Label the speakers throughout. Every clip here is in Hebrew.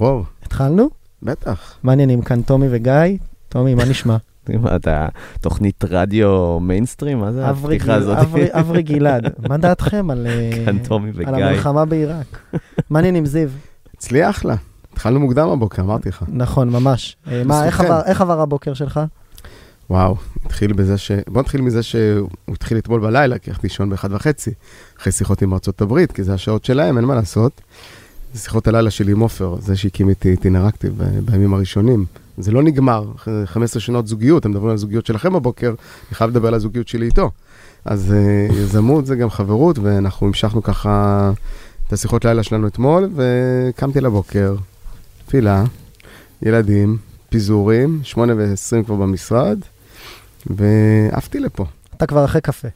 Speaker 1: אור.
Speaker 2: התחלנו?
Speaker 1: בטח.
Speaker 2: מעניינים כאן תומי וגיא. תומי, מה נשמע?
Speaker 3: מה, אתה תוכנית רדיו מיינסטרים? מה זה הפתיחה הזאת?
Speaker 2: אברי- גלעד, מה דעתכם על אה, על. המלחמה בעיראק? מעניינים, זיו.
Speaker 1: אצלי אחלה. התחלנו מוקדם הבוקר, אמרתי לך.
Speaker 2: נכון, ממש. אה, מה, איך עבר הבוקר שלך?
Speaker 1: וואו, התחיל בזה ש... בוא נתחיל מזה שהוא התחיל אתמול בלילה, כי הלכתי לישון באחד וחצי, אחרי שיחות עם ארצות הברית, כי זה השעות שלהם, אין מה לעשות. שיחות הלילה שלי עם עופר, זה שהקים איתי את אינראקטיב ב- בימים הראשונים. זה לא נגמר, אחרי 15 שנות זוגיות, אתם מדברים על הזוגיות שלכם בבוקר, אני חייב לדבר על הזוגיות שלי איתו. אז אה, יזמות זה גם חברות, ואנחנו המשכנו ככה את השיחות לילה שלנו אתמול, וקמתי לבוקר, תפילה, ילדים, פיזורים, שמונה ועשרים כבר במשרד, ועפתי לפה,
Speaker 2: אתה כבר אחרי קפה.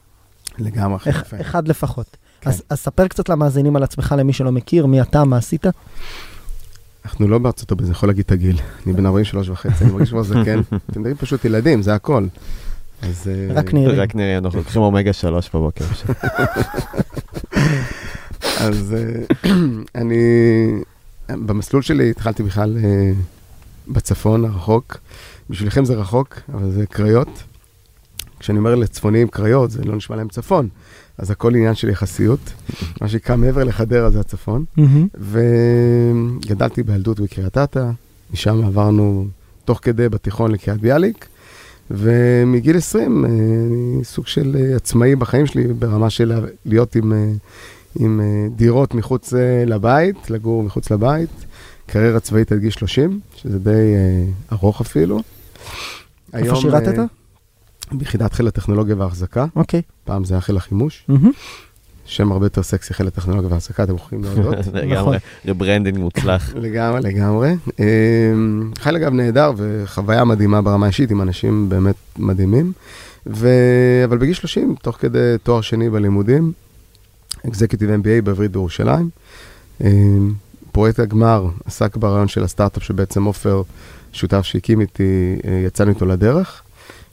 Speaker 1: לגמרי אחרי
Speaker 2: אח-
Speaker 1: קפה.
Speaker 2: אחד לפחות.
Speaker 1: כן.
Speaker 2: אז אז ספר קצת למאזינים על עצמך, למי שלא מכיר, מי אתה, מה עשית?
Speaker 1: אנחנו לא בארצות הברית, אני יכול להגיד את הגיל. אני בן 43 וחצי, אני מרגיש כבר זקן. אתם יודעים, פשוט ילדים, זה הכל. אז... אה,
Speaker 2: רק נראה.
Speaker 3: רק נראה, אנחנו לוקחים אומגה 3 בבוקר.
Speaker 1: אז אה, אני, במסלול שלי התחלתי בכלל אה, בצפון הרחוק. בשבילכם זה רחוק, אבל זה קריות. כשאני אומר לצפוניים קריות, זה לא נשמע להם צפון. אז הכל עניין של יחסיות. מה שנקרא מעבר לחדרה זה הצפון. וגדלתי בילדות בקריית אתא, משם עברנו תוך כדי בתיכון לקריית ביאליק, ומגיל 20 אה, אני סוג של אה, עצמאי בחיים שלי, ברמה של להיות עם, אה, עם דירות מחוץ לבית, לגור מחוץ לבית, קריירה צבאית עד גיל 30, שזה די ארוך אפילו.
Speaker 2: איפה שירתת?
Speaker 1: ביחידת חיל הטכנולוגיה וההחזקה,
Speaker 2: אוקיי.
Speaker 1: פעם זה היה חיל החימוש. שם הרבה יותר סקסי, חיל הטכנולוגיה וההחזקה, אתם יכולים להודות.
Speaker 3: לגמרי, rebranding מוצלח.
Speaker 1: לגמרי, לגמרי. אמ, חיל אגב נהדר וחוויה מדהימה ברמה האישית עם אנשים באמת מדהימים. ו... אבל בגיל 30, תוך כדי תואר שני בלימודים, executive MBA בעברית בירושלים. אמ, פרויקט הגמר עסק ברעיון של הסטארט-אפ שבעצם עופר, שותף שהקים איתי, אה, יצאנו איתו לדרך,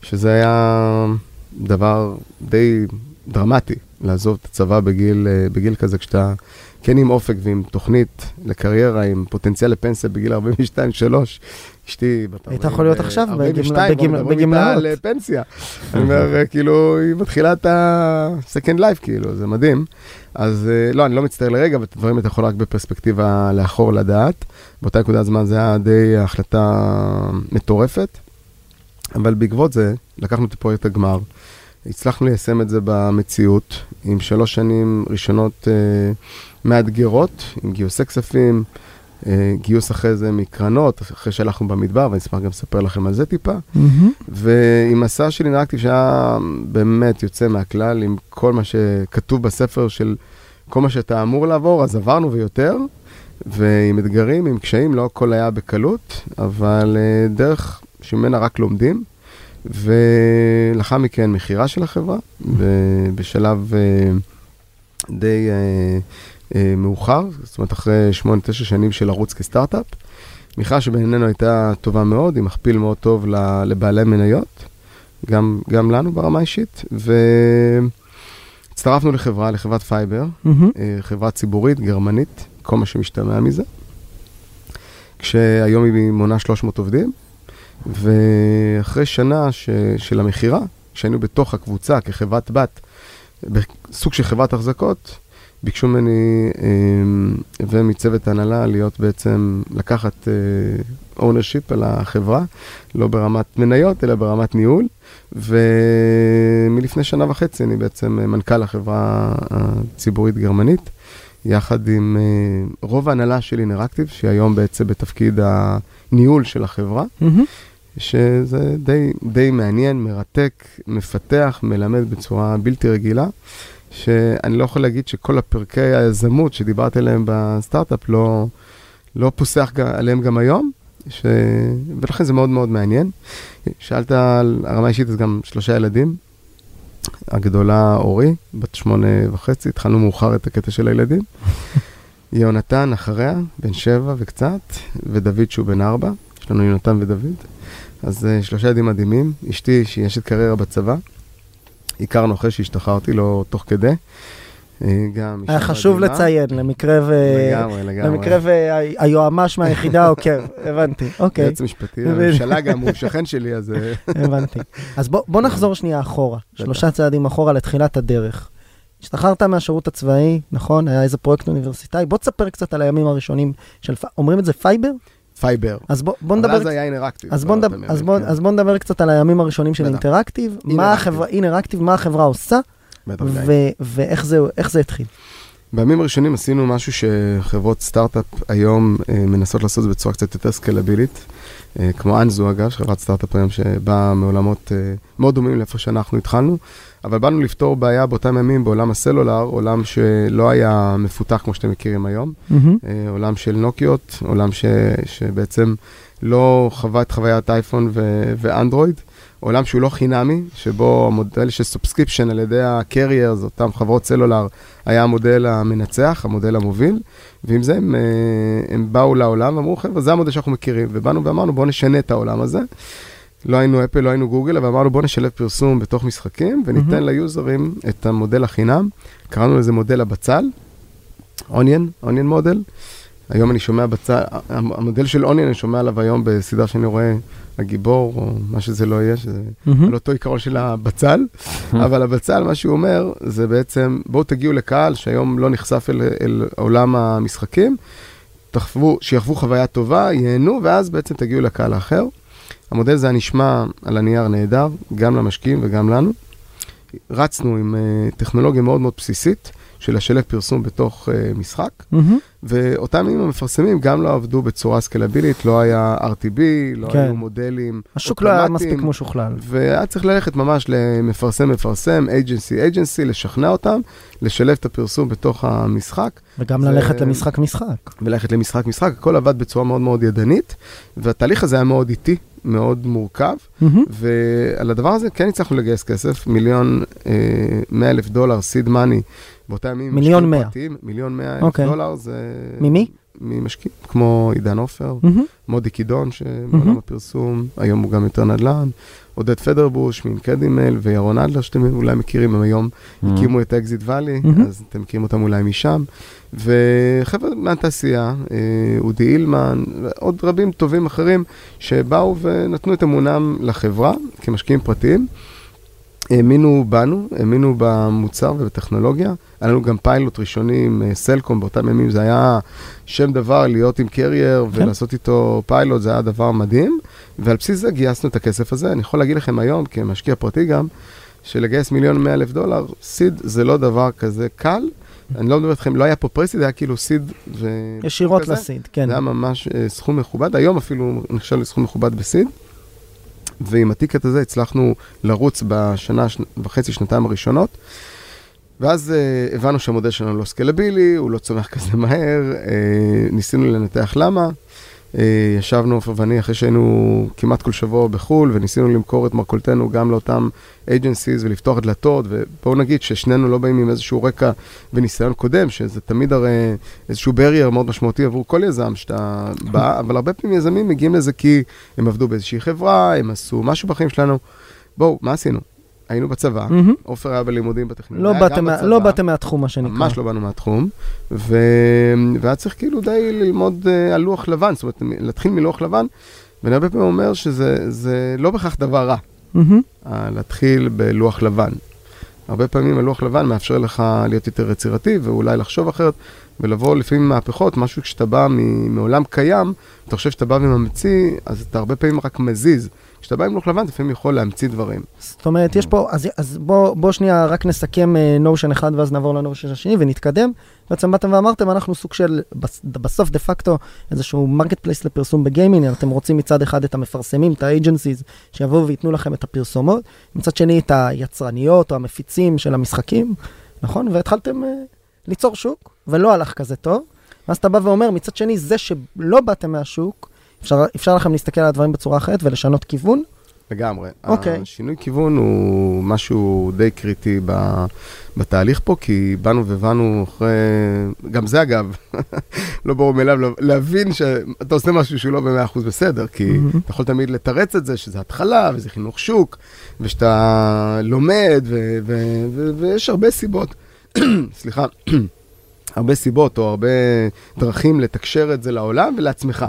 Speaker 1: שזה היה דבר די דרמטי, לעזוב את הצבא בגיל, אה, בגיל כזה, כשאתה כן עם אופק ועם תוכנית לקריירה, עם פוטנציאל לפנסיה בגיל 42-3. אשתי בת
Speaker 2: היית יכול להיות עכשיו
Speaker 1: 42,
Speaker 2: בגמל-
Speaker 1: מדברים איתה
Speaker 2: בגמלאות.
Speaker 1: על אה, פנסיה. אני אומר, אה, כאילו, היא מתחילה את ה-second life, כאילו, זה מדהים. אז אה, לא, אני לא מצטער לרגע, אבל את הדברים אתה יכול רק בפרספקטיבה לאחור לדעת. באותה נקודת זמן זה היה די החלטה מטורפת, אבל בעקבות זה, לקחנו את פרויקט הגמר, הצלחנו ליישם את זה במציאות, עם שלוש שנים ראשונות אה, מאתגרות, עם גיוסי כספים, אה, גיוס אחרי זה מקרנות, אחרי שהלכנו במדבר, ואני אשמח גם לספר לכם על זה טיפה.
Speaker 2: מהמם.
Speaker 1: ועם מסע של אינראקטיב שהיה באמת יוצא מהכלל, עם כל מה שכתוב בספר של כל מה שאתה אמור לעבור, אז עברנו ויותר, ועם אתגרים, עם קשיים, לא הכל היה בקלות, אבל אה, דרך שממנה רק לומדים. ולאחר מכן מכירה של החברה, ב- בשלב אה, די אה, אה, מאוחר, זאת אומרת אחרי 8-9 שנים של לרוץ כסטארט-אפ. מכירה שבעינינו הייתה טובה מאוד, עם מכפיל מאוד טוב לבעלי מניות, גם, גם לנו ברמה האישית, והצטרפנו לחברה, לחברת פייבר. אה, חברה ציבורית, גרמנית, כל מה שמשתמע מזה, כשהיום היא מונה 300 עובדים, ואחרי שנה ש, של המכירה, כשהיינו בתוך הקבוצה כחברת בת, בסוג של חברת החזקות, ביקשו ממני אה, ומצוות ההנהלה להיות בעצם, לקחת ownership על החברה, לא ברמת מניות, אלא ברמת ניהול. ומלפני שנה וחצי אני בעצם אה, מנכ"ל החברה הציבורית גרמנית, יחד עם אה, רוב ההנהלה של אינראקטיב, שהיא היום בעצם בתפקיד הניהול של החברה.
Speaker 2: מהמם.
Speaker 1: שזה די, די מעניין, מרתק, מפתח, מלמד בצורה בלתי רגילה. שאני לא יכול להגיד שכל הפרקי היזמות שדיברתי עליהם בסטארט-אפ לא, לא פוסח עליהם גם היום, ש... ולכן זה מאוד מאוד מעניין. שאלת על הרמה האישית, אז גם שלושה ילדים. הגדולה אורי, בת שמונה וחצי, התחלנו מאוחר את הקטע של הילדים. יונתן אחריה, בן שבע וקצת, ודוד שהוא בן ארבע. יש לנו יונתן ודוד. אז uh, שלושה ילדים מדהימים. אשתי, שהיא אשת קריירה בצבא, הכרנו אחרי שהשתחררתי, לא תוך כדי. אה, גם
Speaker 2: היה חשוב
Speaker 1: מדהימה.
Speaker 2: לציין, למקרה ו...
Speaker 1: לגמרי, לגמרי.
Speaker 2: למקרה והיועמ"ש מהיחידה עוקב, הבנתי, אוקיי,
Speaker 1: יועץ משפטי לממשלה גם, הוא שכן שלי, אז... אה,
Speaker 2: הבנתי. אז בוא בוא נחזור שנייה אחורה, שלושה צעדים אחורה לתחילת הדרך. השתחררת מהשירות הצבאי, נכון? היה איזה פרויקט אוניברסיטאי. בוא תספר קצת על הימים הראשונים של, אומרים את זה פייבר?
Speaker 1: פייבר.
Speaker 2: אז בוא, בוא
Speaker 1: אבל
Speaker 2: נדבר...
Speaker 1: אז היה אינראקטיב.
Speaker 2: אז בוא, נדבר, אז, בוא,
Speaker 1: כן.
Speaker 2: אז בוא נדבר קצת על הימים הראשונים של. אינראקטיב, מה
Speaker 1: אינראקטיב.
Speaker 2: החברה, אינראקטיב, מה החברה עושה. ו- ואיך זה, זה התחיל.
Speaker 1: בימים הראשונים עשינו משהו שחברות סטארט-אפ היום אה, מנסות לעשות בצורה קצת יותר סקלבילית, כמו אנזו אגב, חברת סטארט-אפ היום שבאה מעולמות אה, מאוד דומים לאיפה שאנחנו התחלנו, אבל באנו לפתור בעיה באותם ימים בעולם הסלולר, עולם שלא היה מפותח כמו שאתם מכירים היום. אה, עולם של נוקיות, עולם ש, שבעצם לא חווה את חוויית אייפון ו- ואנדרואיד, עולם שהוא לא חינמי, שבו המודל של subscription על ידי ה-carriers, אותם חברות סלולר, היה המודל המנצח, המודל המוביל, ועם זה הם, אה, הם באו לעולם ואמרו, חבר'ה, זה המודל שאנחנו מכירים, ובאנו ואמרנו, בואו נשנה את העולם הזה. לא היינו אפל, לא היינו גוגל, אבל אמרנו, בואו נשלב פרסום בתוך משחקים, וניתן
Speaker 2: מהמם.
Speaker 1: ליוזרים את המודל החינם. קראנו לזה מודל הבצל, אוניון, אוניון מודל. היום אני שומע בצל, המודל של אוניון, אני שומע עליו היום בסדרה שאני רואה, הגיבור, או מה שזה לא יהיה, שזה
Speaker 2: מהמם.
Speaker 1: על אותו עיקרון של הבצל, אבל הבצל, מה שהוא אומר, זה בעצם, בואו תגיעו לקהל שהיום לא נחשף אל, אל עולם המשחקים, תחוו, שיחוו חוויה טובה, ייהנו, ואז בעצם תגיעו לקהל האחר. המודל הזה נשמע על הנייר נהדר, גם למשקיעים וגם לנו. רצנו עם uh, טכנולוגיה מאוד מאוד בסיסית של לשלב פרסום בתוך uh, משחק,
Speaker 2: מהמם.
Speaker 1: ואותם ימים המפרסמים גם לא עבדו בצורה סקלבילית, לא היה RTB, לא
Speaker 2: כן.
Speaker 1: היו מודלים
Speaker 2: השוק לא היה. מספיק משוכלל.
Speaker 1: והיה צריך ללכת ממש למפרסם מפרסם, אייג'נסי אייג'נסי, לשכנע אותם, לשלב את הפרסום בתוך המשחק,
Speaker 2: וגם
Speaker 1: זה-
Speaker 2: ללכת למשחק משחק.
Speaker 1: וללכת למשחק משחק, הכל עבד בצורה מאוד מאוד ידנית, והתהליך הזה היה מאוד איטי, מאוד מורכב,
Speaker 2: מהמם.
Speaker 1: ועל הדבר הזה כן הצלחנו לגייס כסף, מיליון אה, מאה אלף דולר, seed money, באותה ימים.
Speaker 2: מיליון מאה.
Speaker 1: פרטיים, מיליון מאה אלף
Speaker 2: אוקיי.
Speaker 1: דולר זה...
Speaker 2: ממי?
Speaker 1: ממשקיעים, כמו עידן עופר,
Speaker 2: מהמם.
Speaker 1: מודי קידון, שמעולם
Speaker 2: מהמם.
Speaker 1: הפרסום, היום הוא גם יותר נדל"ן, עודד פדרבוש מאינקרדימייל וירון אדלר, שאתם אולי מכירים, הם היום הקימו את אקזיט ואלי,
Speaker 2: מהמם.
Speaker 1: אז אתם מכירים אותם אולי משם. וחבר'ה מהתעשייה, אה, אודי אילמן, ועוד רבים טובים אחרים, שבאו ונתנו את אמונם לחברה כמשקיעים פרטיים. האמינו בנו, האמינו במוצר ובטכנולוגיה. היה לנו גם פיילוט ראשוני עם אה, סלקום, באותם ימים זה היה שם דבר להיות עם carrier
Speaker 2: כן.
Speaker 1: ולעשות איתו פיילוט, זה היה דבר מדהים. ועל בסיס זה גייסנו את הכסף הזה. אני יכול להגיד לכם היום, כמשקיע פרטי גם, שלגייס מיליון מאה אלף דולר, seed זה לא דבר כזה קל. אני לא מדבר איתכם, לא היה פה pre-seed, היה כאילו seed ו...
Speaker 2: ישירות.
Speaker 1: ל
Speaker 2: seed, כן.
Speaker 1: זה היה ממש אה, סכום מכובד, היום אפילו נחשב לסכום מכובד ב seed. ועם הטיקט הזה הצלחנו לרוץ בשנה שנה וחצי, שנתיים הראשונות. ואז אה, הבנו שהמודל שלנו לא סקלבילי, הוא לא צומח כזה מהר, אה, ניסינו לנתח למה. אה, ישבנו עופר ואני אחרי שהיינו כמעט כל שבוע בחו"ל, וניסינו למכור את מרכולתנו גם לאותם agencies ולפתוח דלתות, ובואו נגיד ששנינו לא באים עם איזשהו רקע וניסיון קודם, שזה תמיד הרי איזשהו barrier מאוד משמעותי עבור כל יזם שאתה בא, אבל הרבה פעמים יזמים מגיעים לזה כי הם עבדו באיזושהי חברה, הם עשו משהו בחיים שלנו. בואו, מה עשינו? היינו בצבא. עופר היה בלימודים בטכניון.
Speaker 2: לא באתם
Speaker 1: בצבא.
Speaker 2: לא באתם מהתחום, מה שנקרא.
Speaker 1: ממש לא באנו מהתחום, ו... והיה צריך כאילו די ללמוד uh, על לוח לבן, זאת אומרת, להתחיל מלוח לבן, ואני הרבה פעמים אומר שזה זה לא בהכרח דבר רע, uh, להתחיל בלוח לבן. הרבה פעמים הלוח לבן מאפשר לך להיות יותר יצירתי, ואולי לחשוב אחרת, ולבוא לפעמים מהפכות, משהו כשאתה בא מעולם קיים, אתה חושב שאתה בא וממציא, אז אתה הרבה פעמים רק מזיז. כשאתה בא עם לוח לבן, אתה לפעמים יכול להמציא דברים.
Speaker 2: זאת אומרת, יש פה, אז, אז בוא, בוא שנייה רק נסכם notion אחד ואז נעבור ל notion השני ונתקדם. בעצם באתם ואמרתם, אנחנו סוג של, בס- בסוף דה פקטו, איזשהו marketplace לפרסום בגיימינג, אתם רוצים מצד אחד את המפרסמים, את ה agencies, שיבואו וייתנו לכם את הפרסומות, מצד שני את היצרניות או המפיצים של המשחקים, נכון? והתחלתם אה, ליצור שוק, ולא הלך כזה טוב. ואז אתה בא ואומר, מצד שני, זה שלא באתם מהשוק, אפשר, אפשר לכם להסתכל על הדברים בצורה אחרת ולשנות כיוון.
Speaker 1: לגמרי.
Speaker 2: אוקיי.
Speaker 1: השינוי כיוון הוא משהו די קריטי ב, בתהליך פה, כי באנו והבנו אחרי... גם זה אגב, לא ברור מאליו, להבין שאתה עושה משהו שהוא לא במאה אחוז בסדר, כי
Speaker 2: מהמם.
Speaker 1: אתה יכול תמיד לתרץ את זה, שזה התחלה, וזה חינוך שוק, ושאתה לומד, ו- ו- ו- ויש הרבה סיבות, סליחה, הרבה סיבות או הרבה דרכים לתקשר את זה לעולם ולעצמך.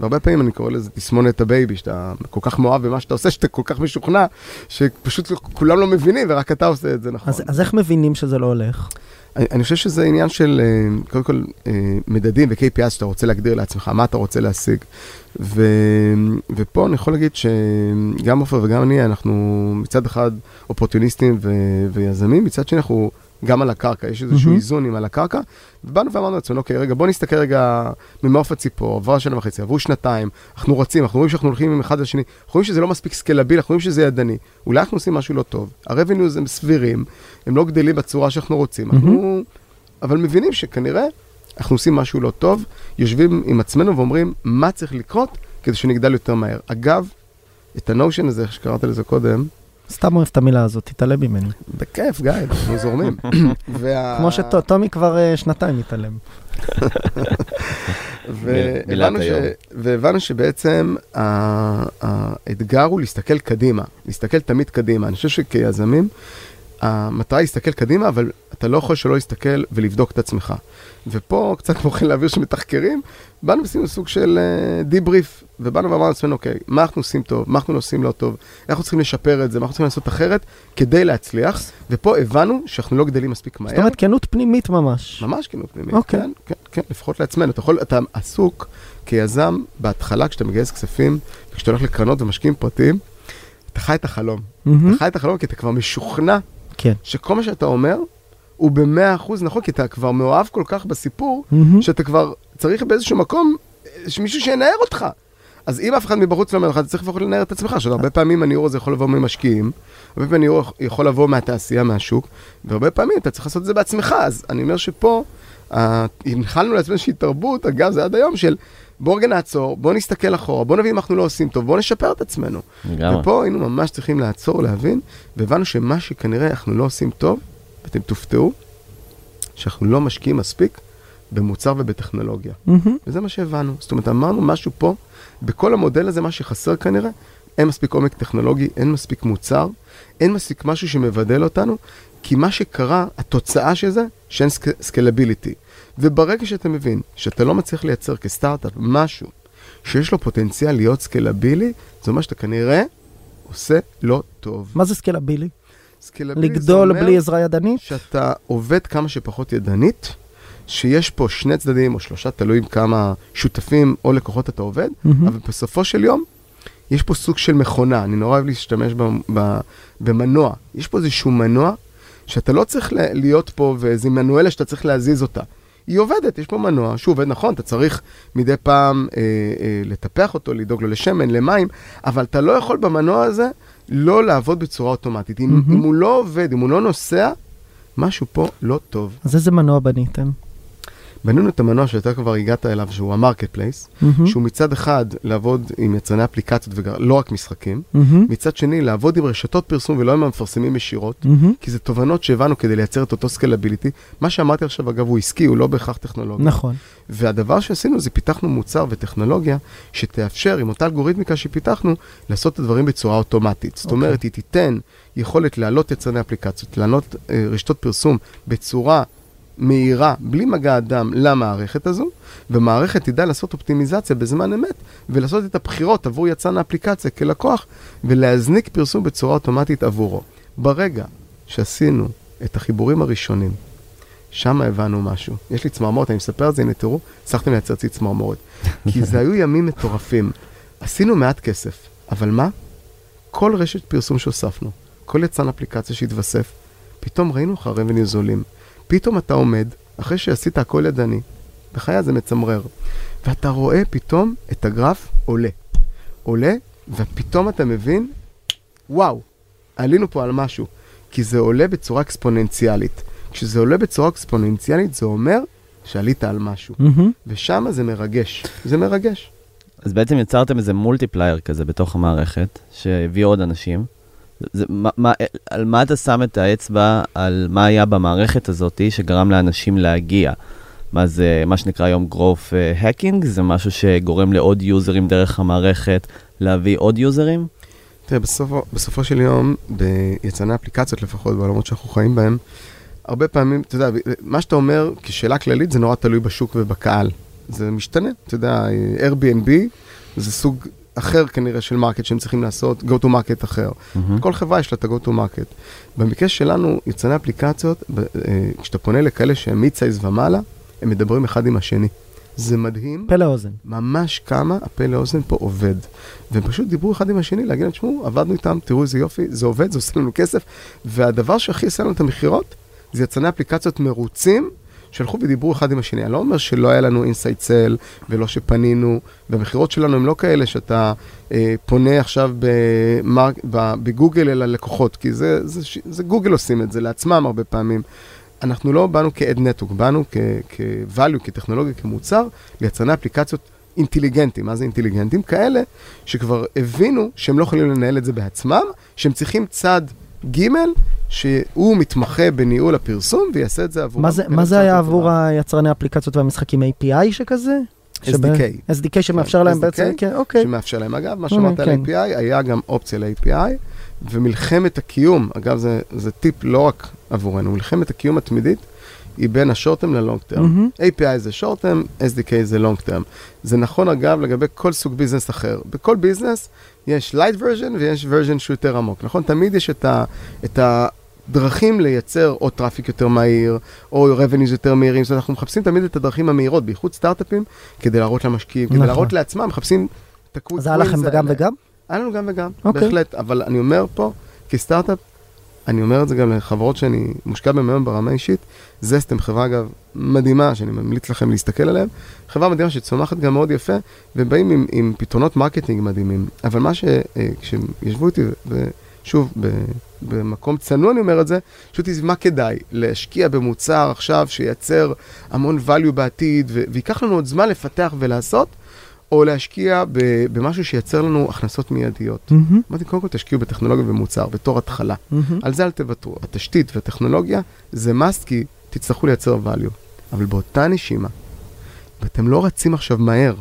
Speaker 1: והרבה פעמים אני קורא לזה תסמונת ה baby, שאתה כל כך מאוהב במה שאתה עושה, שאתה כל כך משוכנע, שפשוט כולם לא מבינים ורק אתה עושה את זה נכון.
Speaker 2: אז, אז איך מבינים שזה לא הולך?
Speaker 1: אני, אני חושב שזה עניין של, אה, קודם כל, אה, מדדים ו-KPI שאתה רוצה להגדיר לעצמך, מה אתה רוצה להשיג. ו, ופה אני יכול להגיד שגם עופר וגם אני, אנחנו מצד אחד אופורטוניסטים ו, ויזמים, מצד שני אנחנו גם על הקרקע, יש איזשהו
Speaker 2: מהמם.
Speaker 1: איזון עם על הקרקע. ובאנו ואמרנו לעצמנו, אוקיי, רגע, בוא נסתכל רגע ממעוף הציפור, עברה שנה וחצי, עברו שנתיים, אנחנו רצים, אנחנו רואים שאנחנו הולכים עם אחד לשני, אנחנו רואים שזה לא מספיק סקלביל, אנחנו רואים שזה ידני. אולי אנחנו עושים משהו לא טוב, הרבניוז הם סבירים, הם לא גדלים בצורה שאנחנו רוצים. אנחנו, אבל מבינים שכנראה אנחנו עושים משהו לא טוב, יושבים עם עצמנו ואומרים, מה צריך לקרות כדי שנגדל יותר מהר. אגב, את הנושן הזה, איך שקראת לזה קודם,
Speaker 2: סתם אוהב את המילה הזאת, תתעלם ממני.
Speaker 1: בכיף, גיא, אנחנו זורמים.
Speaker 2: כמו שטומי כבר אה, שנתיים מתעלם.
Speaker 1: והבנו, ש...
Speaker 3: היום.
Speaker 1: והבנו שבעצם האתגר הוא להסתכל קדימה, להסתכל תמיד קדימה. אני חושב שכיזמים, המטרה היא להסתכל קדימה, אבל אתה לא יכול שלא להסתכל ולבדוק את עצמך. ופה, קצת כמו חיל האוויר שמתחקרים, באנו ועשינו סוג של דיבריף, ובאנו ואמרנו לעצמנו, אוקיי, מה אנחנו עושים טוב, מה אנחנו עושים לא טוב, איך אנחנו צריכים לשפר את זה, מה אנחנו צריכים לעשות אחרת כדי להצליח, ופה הבנו שאנחנו לא גדלים מספיק מהר.
Speaker 2: זאת אומרת, כנות פנימית ממש.
Speaker 1: ממש כנות פנימית,
Speaker 2: אוקיי.
Speaker 1: כן, כן, כן, לפחות לעצמנו. אתה יכול, אתה עסוק כיזם בהתחלה, כשאתה מגייס כספים, וכשאתה הולך לקרנות ומשקיעים פרטיים, אתה חי את החלום.
Speaker 2: מהמם.
Speaker 1: אתה חי את החלום כי אתה כבר משוכנע
Speaker 2: כן.
Speaker 1: שכל מה שאתה אומר הוא במאה אחוז נכון, כי אתה כבר מאוהב כל כך בסיפור,
Speaker 2: מהמם.
Speaker 1: שאתה כבר צריך באיזשהו מקום אה, שמישהו שינער אותך. אז אם אף אחד מבחוץ לא אומר לך, אתה צריך לפחות לנער את עצמך. עכשיו, הרבה פעמים הניעור הזה יכול לבוא ממשקיעים, הרבה פעמים הניעור יכול לבוא מהתעשייה, מהשוק, והרבה פעמים אתה צריך לעשות את זה בעצמך. אז אני אומר שפה, אה, הנחלנו לעצמנו איזושהי תרבות, אגב, זה עד היום של בוא רגע נעצור, בוא נסתכל אחורה, בוא נבין מה אנחנו לא עושים טוב, בוא נשפר את עצמנו.
Speaker 3: לגמרי.
Speaker 1: ופה היינו ממש צריכים לעצור, להבין, והבנו שמה שכנראה אנחנו לא עושים טוב, ואתם תופתעו, שאנחנו לא משקיעים מספיק במוצר ובטכנולוגיה.
Speaker 2: מהמם.
Speaker 1: וזה מה שהבנו. זאת אומרת, אמרנו משהו פה, בכל המודל הזה, מה שחסר כנראה, אין מספיק עומק טכנולוגי, אין מספיק מוצר, אין מספיק משהו שמבדל אותנו, כי מה שקרה, התוצאה של זה, שאין סק- scalability. וברגע שאתה מבין שאתה לא מצליח לייצר כסטארט-אפ משהו שיש לו פוטנציאל להיות סקלבילי, זה אומר שאתה כנראה עושה לא טוב.
Speaker 2: מה זה סקלבילי?
Speaker 1: סקלבילי זה
Speaker 2: לגדול
Speaker 1: אומר
Speaker 2: בלי עזרה ידנית?
Speaker 1: שאתה עובד כמה שפחות ידנית, שיש פה שני צדדים או שלושה, תלוי עם כמה שותפים או לקוחות אתה עובד,
Speaker 2: מהמם.
Speaker 1: אבל בסופו של יום, יש פה סוג של מכונה, אני נורא אוהב להשתמש ב, ב, במנוע. יש פה איזשהו מנוע שאתה לא צריך להיות פה ואיזה מנואלה שאתה צריך להזיז אותה. היא עובדת, יש פה מנוע שהוא עובד נכון, אתה צריך מדי פעם אה, אה, לטפח אותו, לדאוג לו לשמן, למים, אבל אתה לא יכול במנוע הזה לא לעבוד בצורה אוטומטית. אם,
Speaker 2: מהמם.
Speaker 1: אם הוא לא עובד, אם הוא לא נוסע, משהו פה לא טוב.
Speaker 2: אז איזה מנוע בניתם?
Speaker 1: בנינו את המנוע שאתה כבר הגעת אליו, שהוא ה marketplace,
Speaker 2: מהמם.
Speaker 1: שהוא מצד אחד לעבוד עם יצרני אפליקציות ולא רק משחקים,
Speaker 2: מהמם.
Speaker 1: מצד שני לעבוד עם רשתות פרסום ולא עם המפרסמים ישירות,
Speaker 2: מהמם.
Speaker 1: כי זה תובנות שהבנו כדי לייצר את אותו scalability. מה שאמרתי עכשיו, אגב, הוא עסקי, הוא לא בהכרח טכנולוגי.
Speaker 2: נכון.
Speaker 1: והדבר שעשינו זה פיתחנו מוצר וטכנולוגיה שתאפשר, עם אותה אלגוריתמיקה שפיתחנו, לעשות את הדברים בצורה אוטומטית. זאת
Speaker 2: אוקיי.
Speaker 1: אומרת, היא תיתן יכולת להעלות יצרני אפליקציות, להעלות אה, רשתות פרסום בצורה מהירה, בלי מגע אדם, למערכת הזו, ומערכת תדע לעשות אופטימיזציה בזמן אמת, ולעשות את הבחירות עבור יצרן האפליקציה כלקוח, ולהזניק פרסום בצורה אוטומטית עבורו. ברגע שעשינו את החיבורים הראשונים, שם הבנו משהו. יש לי צמרמורת, אני מספר את זה, הנה תראו, הצלחתם לייצר אצלי צמרמורת. כי זה היו ימים מטורפים. עשינו מעט כסף, אבל מה? כל רשת פרסום שהוספנו, כל יצרן אפליקציה שהתווסף, פתאום ראינו לך revenue זולים. פתאום אתה עומד, אחרי שעשית הכל ידני, בחיי זה מצמרר, ואתה רואה פתאום את הגרף עולה. עולה, ופתאום אתה מבין, וואו, עלינו פה על משהו. כי זה עולה בצורה אקספוננציאלית. כשזה עולה בצורה אקספוננציאלית, זה אומר שעלית על משהו.
Speaker 2: מהמם.
Speaker 1: ושם זה מרגש. זה מרגש.
Speaker 3: אז בעצם יצרתם איזה מולטיפלייר כזה בתוך המערכת, שהביא עוד אנשים. זה, מה, מה, על מה אתה שם את האצבע על מה היה במערכת הזאת שגרם לאנשים להגיע? מה זה, מה שנקרא היום growth uh, hacking? זה משהו שגורם לעוד יוזרים דרך המערכת להביא עוד יוזרים?
Speaker 1: תראה, בסופו, בסופו של יום, ביצרני אפליקציות לפחות, בעולמות שאנחנו חיים בהם, הרבה פעמים, אתה יודע, מה שאתה אומר כשאלה כללית זה נורא תלוי בשוק ובקהל. זה משתנה, אתה יודע, Airbnb זה סוג אחר כנראה של market שהם צריכים לעשות, go to market אחר.
Speaker 3: מהמם.
Speaker 1: כל חברה יש לה את ה-go to market. במקרה שלנו, יצרני אפליקציות, אה, כשאתה פונה לכאלה שהם mid-size ומעלה, הם מדברים אחד עם השני. זה מדהים.
Speaker 2: פה לאוזן.
Speaker 1: ממש כמה הפה לאוזן פה עובד. והם פשוט דיברו אחד עם השני, להגיד להם, תשמעו, עבדנו איתם, תראו איזה יופי, זה עובד, זה עושה לנו כסף. והדבר שהכי עשה לנו את המכירות, זה יצרני אפליקציות מרוצים, שהלכו ודיברו אחד עם השני. אני לא אומר שלא היה לנו inside sale, ולא שפנינו, והמכירות שלנו הם לא כאלה שאתה אה, פונה עכשיו במרק, ב, בגוגל אל הלקוחות, כי זה, זה, זה, זה גוגל עושים את זה לעצמם הרבה פעמים. אנחנו לא באנו כ-ad network, באנו כ-value, כטכנולוגיה, כמוצר, ליצרני אפליקציות אינטליגנטים. מה זה אינטליגנטים? כאלה שכבר הבינו שהם לא יכולים לנהל את זה בעצמם, שהם צריכים צד ג' שהוא מתמחה בניהול הפרסום ויעשה את זה עבורם.
Speaker 2: מה זה-
Speaker 1: כדי
Speaker 2: מה זה היה עבור. היצרני האפליקציות והמשחקים API שכזה?
Speaker 1: SDK.
Speaker 2: SDK שמאפשר להם
Speaker 1: SDK,
Speaker 2: בעצם, כן, אוקיי.
Speaker 1: שמאפשר להם. אגב, מה
Speaker 2: אוקיי,
Speaker 1: שאמרת על
Speaker 2: כן.
Speaker 1: API, היה גם אופציה ל-API, ומלחמת הקיום, אגב, זה, זה טיפ לא רק עבורנו, מלחמת הקיום התמידית היא בין ה short-term ל long-term.
Speaker 2: מהמם.
Speaker 1: API זה short-term, SDK זה long-term. זה נכון אגב לגבי כל סוג ביזנס אחר. בכל ביזנס יש light version ויש version שהוא יותר עמוק, נכון? תמיד יש את, ה, את הדרכים לייצר או traffic יותר מהיר, או revenues יותר מהירים, זאת אומרת, אנחנו מחפשים תמיד את הדרכים המהירות, בייחוד סטארט-אפים, כדי להראות למשקיעים, כדי
Speaker 2: נכון.
Speaker 1: להראות לעצמם, מחפשים את ה-quick
Speaker 2: אז היה לכם וגם. וגם?
Speaker 1: היה לנו גם וגם,
Speaker 2: אוקיי.
Speaker 1: בהחלט, אבל אני אומר פה, כסטארט-אפ, אני אומר את זה גם לחברות שאני מושקע בהן היום ברמה אישית, זסטם, חברה אגב מדהימה, שאני ממליץ לכם להסתכל עליהם, חברה מדהימה שצומחת גם מאוד יפה, והם באים עם, עם פתרונות marketing מדהימים. אבל מה ש... אה, כשהם ישבו איתי, ושוב, ב, במקום צנוע אני אומר את זה, פשוט מה כדאי? להשקיע במוצר עכשיו שייצר המון value בעתיד, ו- וייקח לנו עוד זמן לפתח ולעשות, או להשקיע במשהו שייצר לנו הכנסות מיידיות. אמרתי, קודם כל תשקיעו בטכנולוגיה ומוצר, בתור התחלה. על זה אל תוותרו. התשתית והטכנולוגיה זה must כי תצטרכו לייצר value. אבל באותה נשימה, ואתם לא רצים עכשיו מהר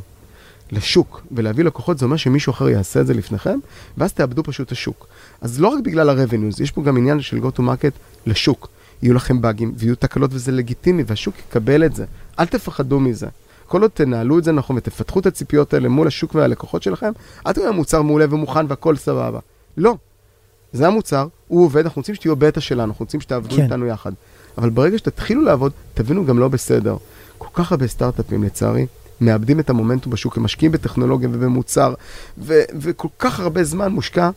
Speaker 1: לשוק ולהביא לקוחות, זה אומר שמישהו אחר יעשה את זה לפניכם, ואז תאבדו פשוט את השוק. אז לא רק בגלל ה-revenues, יש פה גם עניין של go to market לשוק. יהיו לכם באגים ויהיו תקלות וזה לגיטימי, והשוק יקבל את זה. אל תפחדו מזה. כל עוד תנהלו את זה נכון ותפתחו את הציפיות האלה מול השוק והלקוחות שלכם, אל תראו המוצר מעולה ומוכן והכל סבבה. לא. זה המוצר, הוא עובד, אנחנו רוצים שתהיו בטא שלנו, אנחנו רוצים שתעבדו
Speaker 2: כן.
Speaker 1: איתנו יחד. אבל ברגע שתתחילו לעבוד, תבינו גם לא בסדר. כל כך הרבה סטארט-אפים, לצערי, מאבדים את המומנטום בשוק, הם משקיעים בטכנולוגיה ובמוצר, ו- וכל כך הרבה זמן מושקע,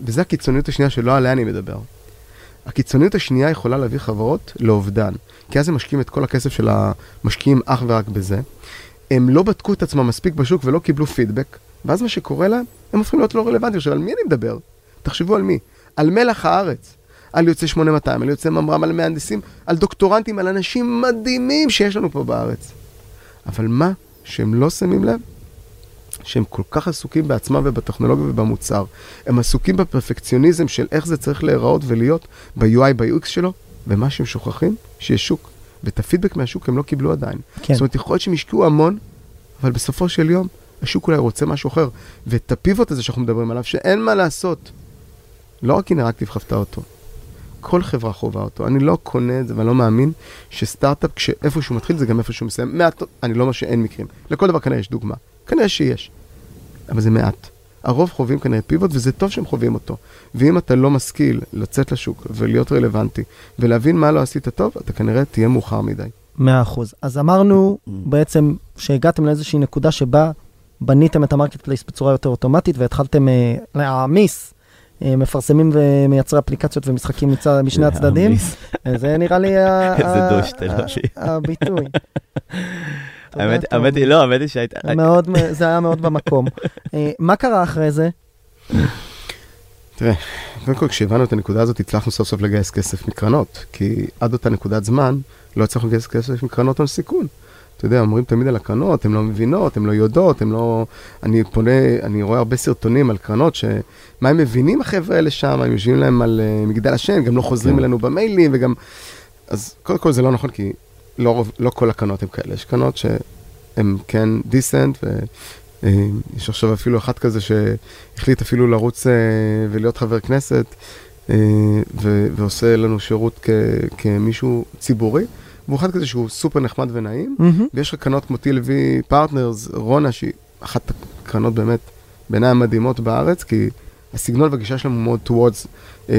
Speaker 1: וזו הקיצוניות השנייה שלא עליה אני מדבר. הקיצוניות השנייה יכולה להביא חברות לאובדן, כי אז הם משקיעים את כל הכסף של המשקיעים אך ורק בזה. הם לא בדקו את עצמם מספיק בשוק ולא קיבלו פידבק, ואז מה שקורה להם, הם הופכים להיות לא רלוונטיים. עכשיו, על מי אני מדבר? תחשבו על מי. על מלח הארץ, על יוצאי 8200, על יוצאי ממר"ם, על מהנדסים, על דוקטורנטים, על אנשים מדהימים שיש לנו פה בארץ. אבל מה שהם לא שמים לב, שהם כל כך עסוקים בעצמם ובטכנולוגיה ובמוצר. הם עסוקים בפרפקציוניזם של איך זה צריך להיראות ולהיות ב-UI, ב-UX שלו, ומה שהם שוכחים, שיש שוק. ואת הפידבק מהשוק הם לא קיבלו עדיין.
Speaker 2: כן.
Speaker 1: זאת אומרת, יכול להיות שהם השקיעו המון, אבל בסופו של יום, השוק אולי רוצה משהו אחר. ואת הפיבוט הזה שאנחנו מדברים עליו, שאין מה לעשות. לא רק אינראקטיב חוותה אותו, כל חברה חווה אותו. אני לא קונה את זה ואני לא מאמין שסטארט-אפ, כשאיפה שהוא מתחיל, זה גם איפה שהוא מסיים. מעט, אני לא אומר שאין מקרים. לכל דבר כנראה יש דוגמה. כנראה שיש. אבל זה מעט. הרוב חווים כנראה פיבוט, וזה טוב שהם חווים אותו. ואם אתה לא משכיל לצאת לשוק ולהיות רלוונטי, ולהבין מה לא עשית טוב, אתה כנראה תהיה מאוחר מדי.
Speaker 2: מאה אחוז. אז אמרנו בעצם שהגעתם לאיזושהי נקודה שבה בניתם את ה marketplace בצורה יותר אוטומטית והתחלתם אה, להעמיס אה, מפרסמים ומייצרי אפליקציות ומשחקים מצד, משני הצדדים. אה, זה נראה לי. הביטוי.
Speaker 3: האמת, היא, לא, האמת היא שהייתה...
Speaker 2: מאוד, זה היה מאוד במקום. אה, מה קרה אחרי זה?
Speaker 1: תראה, קודם כל כשהבנו את הנקודה הזאת, הצלחנו סוף סוף לגייס כסף מקרנות, כי עד אותה נקודת זמן לא הצלחנו לגייס כסף מקרנות הון סיכון. אתה יודע, אומרים תמיד על הקרנות, הן לא מבינות, הן לא יודעות, הן לא... אני פונה, אני רואה הרבה סרטונים על קרנות, שמה הם מבינים החבר'ה האלה שם, הם יושבים להם על uh, מגדל השן, גם לא חוזרים
Speaker 3: כן.
Speaker 1: אלינו במיילים, וגם... אז קודם כל זה לא נכון, כי לא, לא כל הקרנות הן כאלה, יש קרנות שהן כן decent, ויש עכשיו אפילו אחת כזה שהחליט אפילו לרוץ uh, ולהיות חבר כנסת, uh, ו- ועושה לנו שירות כ- כמישהו ציבורי. אחד כזה שהוא סופר נחמד ונעים,
Speaker 2: מהמם.
Speaker 1: ויש לך קרנות כמו TLV Partners, רונה, שהיא אחת הקרנות באמת בעיניי המדהימות בארץ, כי הסגנון והגישה שלהם הוא מאוד towards אה,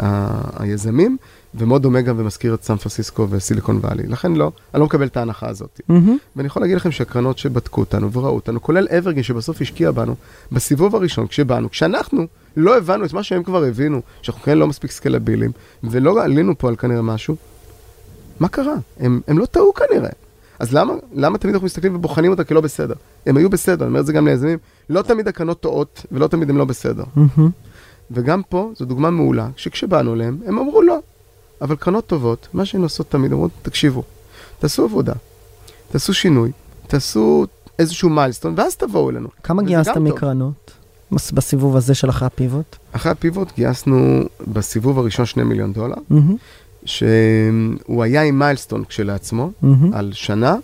Speaker 1: אה, היזמים, ומאוד דומה גם ומזכיר את סן פרנסיסקו וסיליקון וואלי. לכן לא, אני לא מקבל את ההנחה הזאת.
Speaker 2: מהמם.
Speaker 1: ואני יכול להגיד לכם שהקרנות שבדקו אותנו וראו אותנו, כולל אברגין שבסוף השקיע בנו, בסיבוב הראשון כשבאנו, כשאנחנו לא הבנו את מה שהם כבר הבינו, שאנחנו כן לא מספיק סקלבילים, ולא עלינו פה על כנראה משהו, מה קרה? הם, הם לא טעו כנראה. אז למה, למה תמיד אנחנו מסתכלים ובוחנים אותה כלא בסדר? הם היו בסדר, אני אומר את זה גם ליזמים, לא תמיד הקרנות טועות, ולא תמיד הם לא בסדר.
Speaker 2: מהמם.
Speaker 1: וגם פה זו דוגמה מעולה, שכשבאנו אליהם, הם אמרו לא. אבל קרנות טובות, מה שהן עושות תמיד, אומרות, תקשיבו, תעשו עבודה, תעשו שינוי, תעשו איזשהו מיילסטון, ואז תבואו אלינו.
Speaker 2: כמה
Speaker 1: טוב.
Speaker 2: מקרנות? בס- בסיבוב הזה של אחרי הפיבוט?
Speaker 1: אחרי הפיבוט גייסנו בסיבוב הראשון 2 מיליון דולר,
Speaker 2: מהמם.
Speaker 1: שהוא היה עם מיילסטון כשלעצמו,
Speaker 2: מהמם.
Speaker 1: על שנה,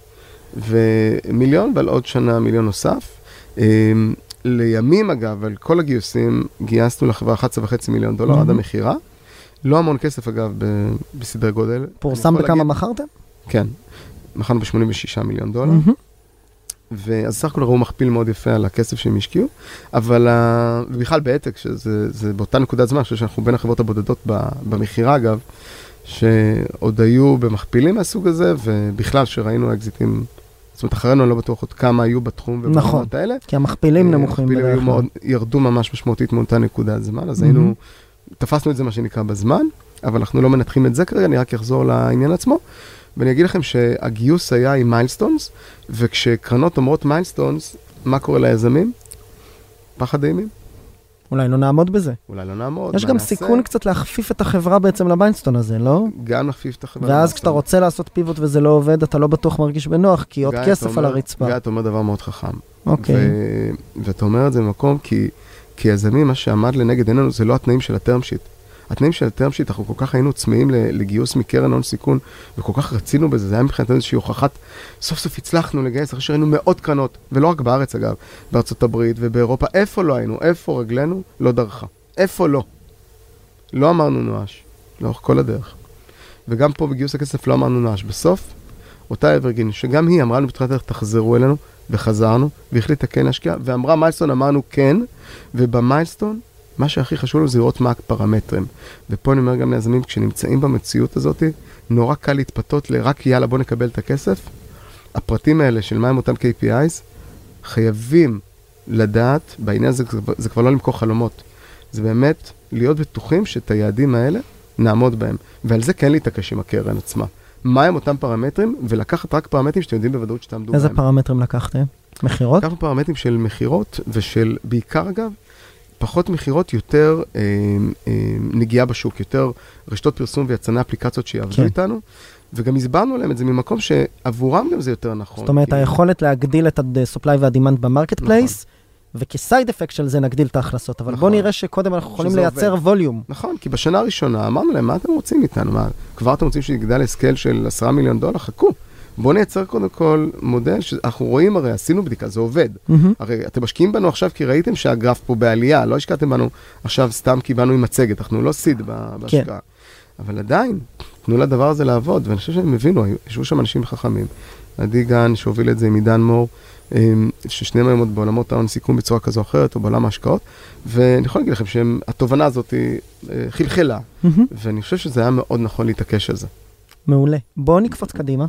Speaker 1: ומיליון, ועל עוד שנה מיליון נוסף. אמ, לימים, אגב, על כל הגיוסים, גייסנו לחברה 11.5 מיליון דולר עד
Speaker 2: מהמם.
Speaker 1: המכירה. לא המון כסף, אגב, ב- בסדרי גודל.
Speaker 2: פורסם בכמה
Speaker 1: להגיד-
Speaker 2: מכרתם?
Speaker 1: כן, מכרנו ב-86 מיליון דולר,
Speaker 2: מהמם.
Speaker 1: ואז סך הכל ראו מכפיל מאוד יפה על הכסף שהם השקיעו, אבל ובכלל בהעתק, שזה זה באותה נקודת זמן, אני חושב שאנחנו בין החברות הבודדות במכירה, אגב, שעוד היו במכפילים מהסוג הזה, ובכלל שראינו אקזיטים, זאת אומרת, אחרינו אני לא בטוח עוד כמה היו בתחום
Speaker 2: נכון.
Speaker 1: וברמות האלה.
Speaker 2: כי המכפילים נמוכים
Speaker 1: המכפילים היו
Speaker 2: בדרך כלל.
Speaker 1: מאוד, ירדו ממש משמעותית מאותה נקודת זמן, אז
Speaker 2: מהמם.
Speaker 1: היינו, תפסנו את זה מה שנקרא בזמן, אבל אנחנו לא מנתחים את זה כרגע, אני רק אחזור לעניין עצמו. ואני אגיד לכם שהגיוס היה עם milestones, וכשקרנות אומרות milestones, מה קורה ליזמים? פחד אימים?
Speaker 2: אולי לא נעמוד בזה.
Speaker 1: אולי לא נעמוד,
Speaker 2: יש גם
Speaker 1: נעשה?
Speaker 2: סיכון קצת להכפיף את החברה בעצם לביינסטון הזה, לא?
Speaker 1: גם נכפיף את החברה.
Speaker 2: ואז
Speaker 1: למיינסטון.
Speaker 2: כשאתה רוצה לעשות פיבוט וזה לא עובד, אתה לא בטוח מרגיש בנוח, כי עוד כסף
Speaker 1: אתה
Speaker 2: על
Speaker 1: אומר-
Speaker 2: הרצפה.
Speaker 1: גיא, אתה אומר דבר מאוד חכם.
Speaker 2: אוקיי.
Speaker 1: ואתה אומר את זה במקום כי, כי יזמים, מה שעמד לנגד עינינו זה לא התנאים של הטרם שיט. התנאים של הטרם שיט, אנחנו כל כך היינו צמאים לגיוס מקרן הון סיכון, וכל כך רצינו בזה, זה היה מבחינתנו איזושהי הוכחת, סוף סוף הצלחנו לגייס, אחרי שראינו מאות קרנות, ולא רק בארץ אגב, בארצות הברית ובאירופה, איפה לא היינו, איפה רגלנו לא דרכה, איפה לא. לא אמרנו נואש, לאורך כל הדרך. וגם פה בגיוס הכסף לא אמרנו נואש. בסוף, אותה אברגין, שגם היא אמרה לנו בתחילת הדרך, תחזרו אלינו, וחזרנו, והחליטה כן להשקיע, ואמרה מיילסטון, אמרנו כן, ובמיילסטון, מה שהכי חשוב לנו זה לראות מה הפרמטרים. ופה אני אומר גם ליזמים, כשנמצאים במציאות הזאת, נורא קל להתפתות לרק יאללה בוא נקבל את הכסף. הפרטים האלה של מהם אותם KPIs, חייבים לדעת, בעניין הזה זה, זה כבר לא למכור חלומות, זה באמת להיות בטוחים שאת היעדים האלה נעמוד בהם. ועל זה כן להתעקש עם הקרן עצמה. מהם אותם פרמטרים, ולקחת רק פרמטרים שאתם יודעים בוודאות שתעמדו
Speaker 2: איזה
Speaker 1: בהם.
Speaker 2: פרמטרים לקחתם? מכירות?
Speaker 1: לקחנו פרמטרים של מכירות ושל, בעיקר אגב, פחות מכירות, יותר אה, אה, נגיעה בשוק, יותר רשתות פרסום ויצרני אפליקציות שיעבדו
Speaker 2: כן.
Speaker 1: איתנו, וגם הסברנו להם את זה ממקום שעבורם גם זה יותר נכון.
Speaker 2: זאת אומרת,
Speaker 1: כי-
Speaker 2: היכולת להגדיל את ה-supply וה-demand ב marketplace, וכ side effect של זה נגדיל את ההכנסות. אבל
Speaker 1: נכון.
Speaker 2: נראה שקודם אנחנו יכולים לייצר
Speaker 1: עובד.
Speaker 2: volume.
Speaker 1: נכון, כי בשנה הראשונה אמרנו להם, מה אתם רוצים איתנו? מה, כבר אתם רוצים שיגדל ל scale של 10 מיליון דולר? חכו. בואו נייצר קודם כל מודל שאנחנו רואים, הרי עשינו בדיקה, זה עובד.
Speaker 2: מהמם.
Speaker 1: הרי אתם משקיעים בנו עכשיו כי ראיתם שהגרף פה בעלייה, לא השקעתם בנו עכשיו סתם כי באנו עם מצגת, אנחנו לא seed ב- בהשקעה. אבל עדיין, תנו לדבר הזה לעבוד, ואני חושב שהם הבינו, ישבו שם אנשים חכמים. עדי גן, שהוביל את זה עם עידן מור, ששניהם היום עוד בעולמות ההון סיכון בצורה כזו או אחרת, או בעולם ההשקעות, ואני יכול להגיד לכם שהתובנה הזאת היא, אה, חלחלה. ואני חושב שזה היה מאוד נכון להתעקש על זה.
Speaker 2: מעולה. בואו נקפוץ קדימה.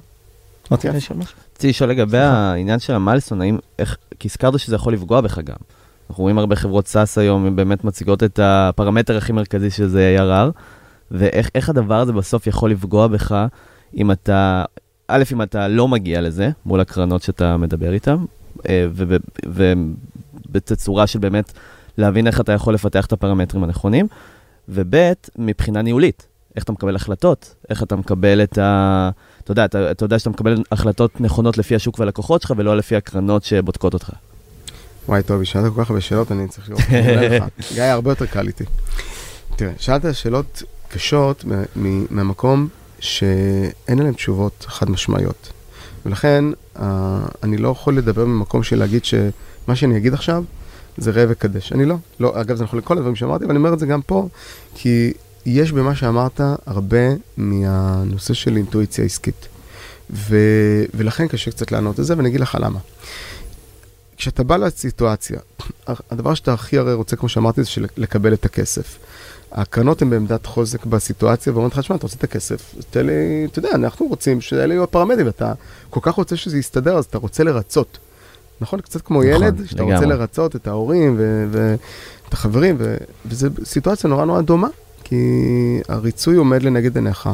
Speaker 3: רציתי לשאול לגבי. העניין של ה milestone, האם, איך, כי הזכרת שזה יכול לפגוע בך גם. אנחנו רואים הרבה חברות SaaS היום, הן באמת מציגות את הפרמטר הכי מרכזי שזה ARR, ואיך איך הדבר הזה בסוף יכול לפגוע בך אם אתה, א', אם אתה לא מגיע לזה מול הקרנות שאתה מדבר איתן, אה, וב- ובתצורה של באמת להבין איך אתה יכול לפתח את הפרמטרים הנכונים, וב', מבחינה ניהולית, איך אתה מקבל החלטות, איך אתה מקבל את ה... אתה יודע, אתה, אתה יודע שאתה מקבל החלטות נכונות לפי השוק והלקוחות שלך, ולא לפי הקרנות שבודקות אותך.
Speaker 1: וואי, טוב, שאלת כל כך הרבה שאלות, אני צריך לראות לך. גיא, הרבה יותר קל איתי. תראה, שאלת שאלות קשות מהמקום שאין עליהן תשובות חד משמעיות. ולכן, אה, אני לא יכול לדבר ממקום של להגיד שמה שאני אגיד עכשיו זה ראה וקדש. אני לא. לא, אגב, זה נכון לכל הדברים שאמרתי, ואני אומר את זה גם פה, כי יש במה שאמרת הרבה מהנושא של אינטואיציה עסקית. ו... ולכן קשה קצת לענות את זה, ואני אגיד לך למה. כשאתה בא לסיטואציה, הדבר שאתה הכי הרי רוצה, כמו שאמרתי, זה של לקבל את הכסף. הקרנות הן בעמדת חוזק בסיטואציה, ואומרים לך, שמע, אתה רוצה את הכסף, תן לי, אתה יודע, אנחנו רוצים שאלה יהיו הפרמטרים, ואתה כל כך רוצה שזה יסתדר, אז אתה רוצה לרצות. נכון? קצת כמו
Speaker 3: נכון,
Speaker 1: ילד, שאתה רוצה
Speaker 3: לגמרי.
Speaker 1: לרצות את ההורים ואת החברים, ו- וזו סיטואציה נורא נורא דומה, כי הריצוי עומד לנגד עיניך,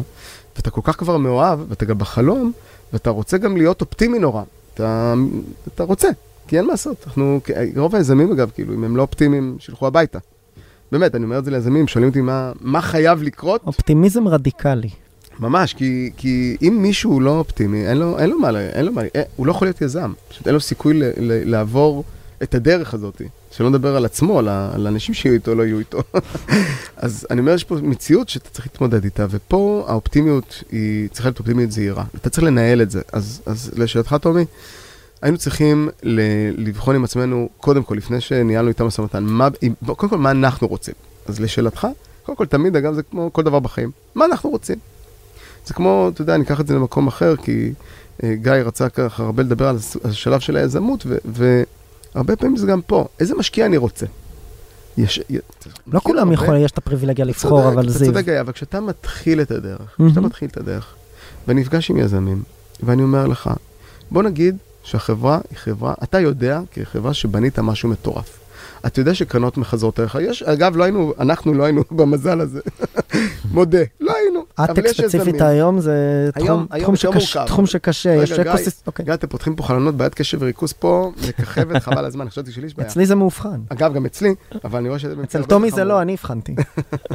Speaker 1: ואתה כל כך כבר מאוהב, ואתה גם בחלום, ואתה רוצה גם להיות אופטימי נורא. אתה, אתה רוצה, כי אין מה לעשות. אנחנו, רוב היזמים אגב, כאילו, אם הם לא אופטימיים, שילכו הביתה. באמת, אני אומר את זה ליזמים, שואלים אותי מה, מה חייב לקרות.
Speaker 2: אופטימיזם רדיקלי.
Speaker 1: ממש, כי, כי אם מישהו לא אופטימי, אין לו, אין לו מה, אין לו מה, אין, הוא לא יכול להיות יזם. פשוט אין לו סיכוי ל, ל, לעבור את הדרך הזאת. שלא נדבר על עצמו, על האנשים שיהיו איתו, לא יהיו איתו. אז אני אומר, יש פה מציאות שאתה צריך להתמודד איתה, ופה האופטימיות היא צריכה להיות אופטימיות זהירה. אתה צריך לנהל את זה. אז, אז לשאלתך, טומי, היינו צריכים לבחון עם עצמנו, קודם כל, לפני שניהלנו איתם משא ומתן, קודם כל, מה אנחנו רוצים. אז לשאלתך, קודם כל, תמיד, אגב, זה כמו כל דבר בחיים, מה אנחנו רוצים? זה כמו, אתה יודע, אני אקח את זה למקום אחר, כי אה, גיא רצה ככה הרבה לדבר על השלב של היזמות, והרבה פעמים זה גם פה. איזה משקיע אני רוצה? יש...
Speaker 2: לא כולם
Speaker 1: הרבה-
Speaker 2: יכולים, יש את הפריבילגיה
Speaker 1: אתה
Speaker 2: לבחור, אבל
Speaker 1: אתה
Speaker 2: זיו.
Speaker 1: צודק, גיא, אבל כשאתה מתחיל את הדרך. כשאתה מתחיל את הדרך, ואני נפגש עם יזמים, ואני אומר לך, בוא נגיד שהחברה היא חברה, אתה יודע כחברה שבנית משהו מטורף. אתה יודע שקרנות מחזרות עליך. יש, אגב, לא היינו, אנחנו לא היינו במזל הזה. מודה, לא
Speaker 2: אטק ספציפית. היום זה
Speaker 1: היום-
Speaker 2: תחום-
Speaker 1: היום
Speaker 2: תחום שקש-. תחום שקשה,
Speaker 1: רגע,
Speaker 2: יש אקוסיסט... אוקיי.
Speaker 1: גיא, אתם פותחים פה חלונות, בעיית קשב וריכוז פה, מככבת חבל הזמן, חשבתי שלי יש בעיה.
Speaker 2: אצלי זה מאובחן.
Speaker 1: אגב, גם אצלי, אבל אני רואה שזה...
Speaker 2: אצל טומי זה. לא, אני הבחנתי.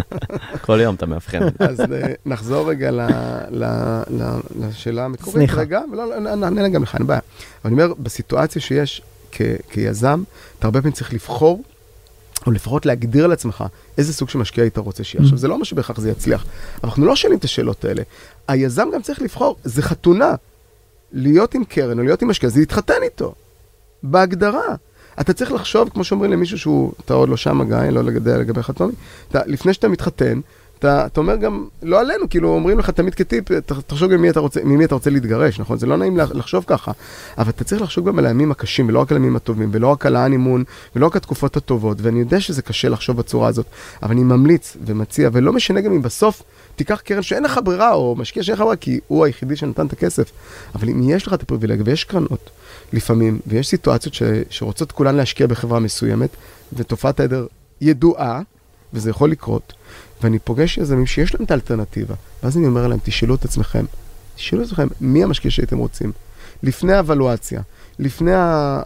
Speaker 3: כל יום אתה מאבחן.
Speaker 1: אז אה, נחזור רגע לשאלה המקורית
Speaker 2: סליחה.
Speaker 1: רגע, לא, לא, נענה גם לך, אין בעיה. אני אומר, בסיטואציה שיש כיזם, אתה הרבה פעמים צריך לבחור, או לפחות להגדיר לעצמך איזה סוג של משקיע היית רוצה שיהיה. עכשיו, זה לא אומר שבהכרח זה יצליח, אנחנו לא שואלים את השאלות האלה. היזם גם צריך לבחור, זה חתונה. להיות עם קרן או להיות עם משקיע, זה להתחתן איתו. בהגדרה. אתה צריך לחשוב, כמו שאומרים למישהו שהוא, אתה עוד לא שם, גיא, לא לגבי, לגבי חתומי, אתה, לפני שאתה מתחתן, אתה, אתה אומר גם, לא עלינו, כאילו אומרים לך תמיד כטיפ, תחשוב ממי אתה רוצה, ממי אתה רוצה להתגרש, נכון? זה לא נעים לח- לחשוב ככה, אבל אתה צריך לחשוב גם על הימים הקשים, ולא רק על הימים הטובים, ולא רק על האנימון, ולא רק התקופות הטובות, ואני יודע שזה קשה לחשוב בצורה הזאת, אבל אני ממליץ ומציע, ולא משנה גם אם בסוף תיקח קרן שאין לך ברירה, או משקיע שאין לך ברירה, כי הוא היחידי שנתן את הכסף, אבל אם יש לך את הפריבילגיה, ויש קרנות לפעמים, ויש סיטואציות ש, שרוצות כולן להשקיע בחברה מסוימת, ותופעת העדר ידועה, וזה יכול לקרות, ואני פוגש יזמים שיש להם את האלטרנטיבה, ואז אני אומר להם, תשאלו את עצמכם, תשאלו את עצמכם, מי המשקיע שהייתם רוצים? לפני האבלואציה, לפני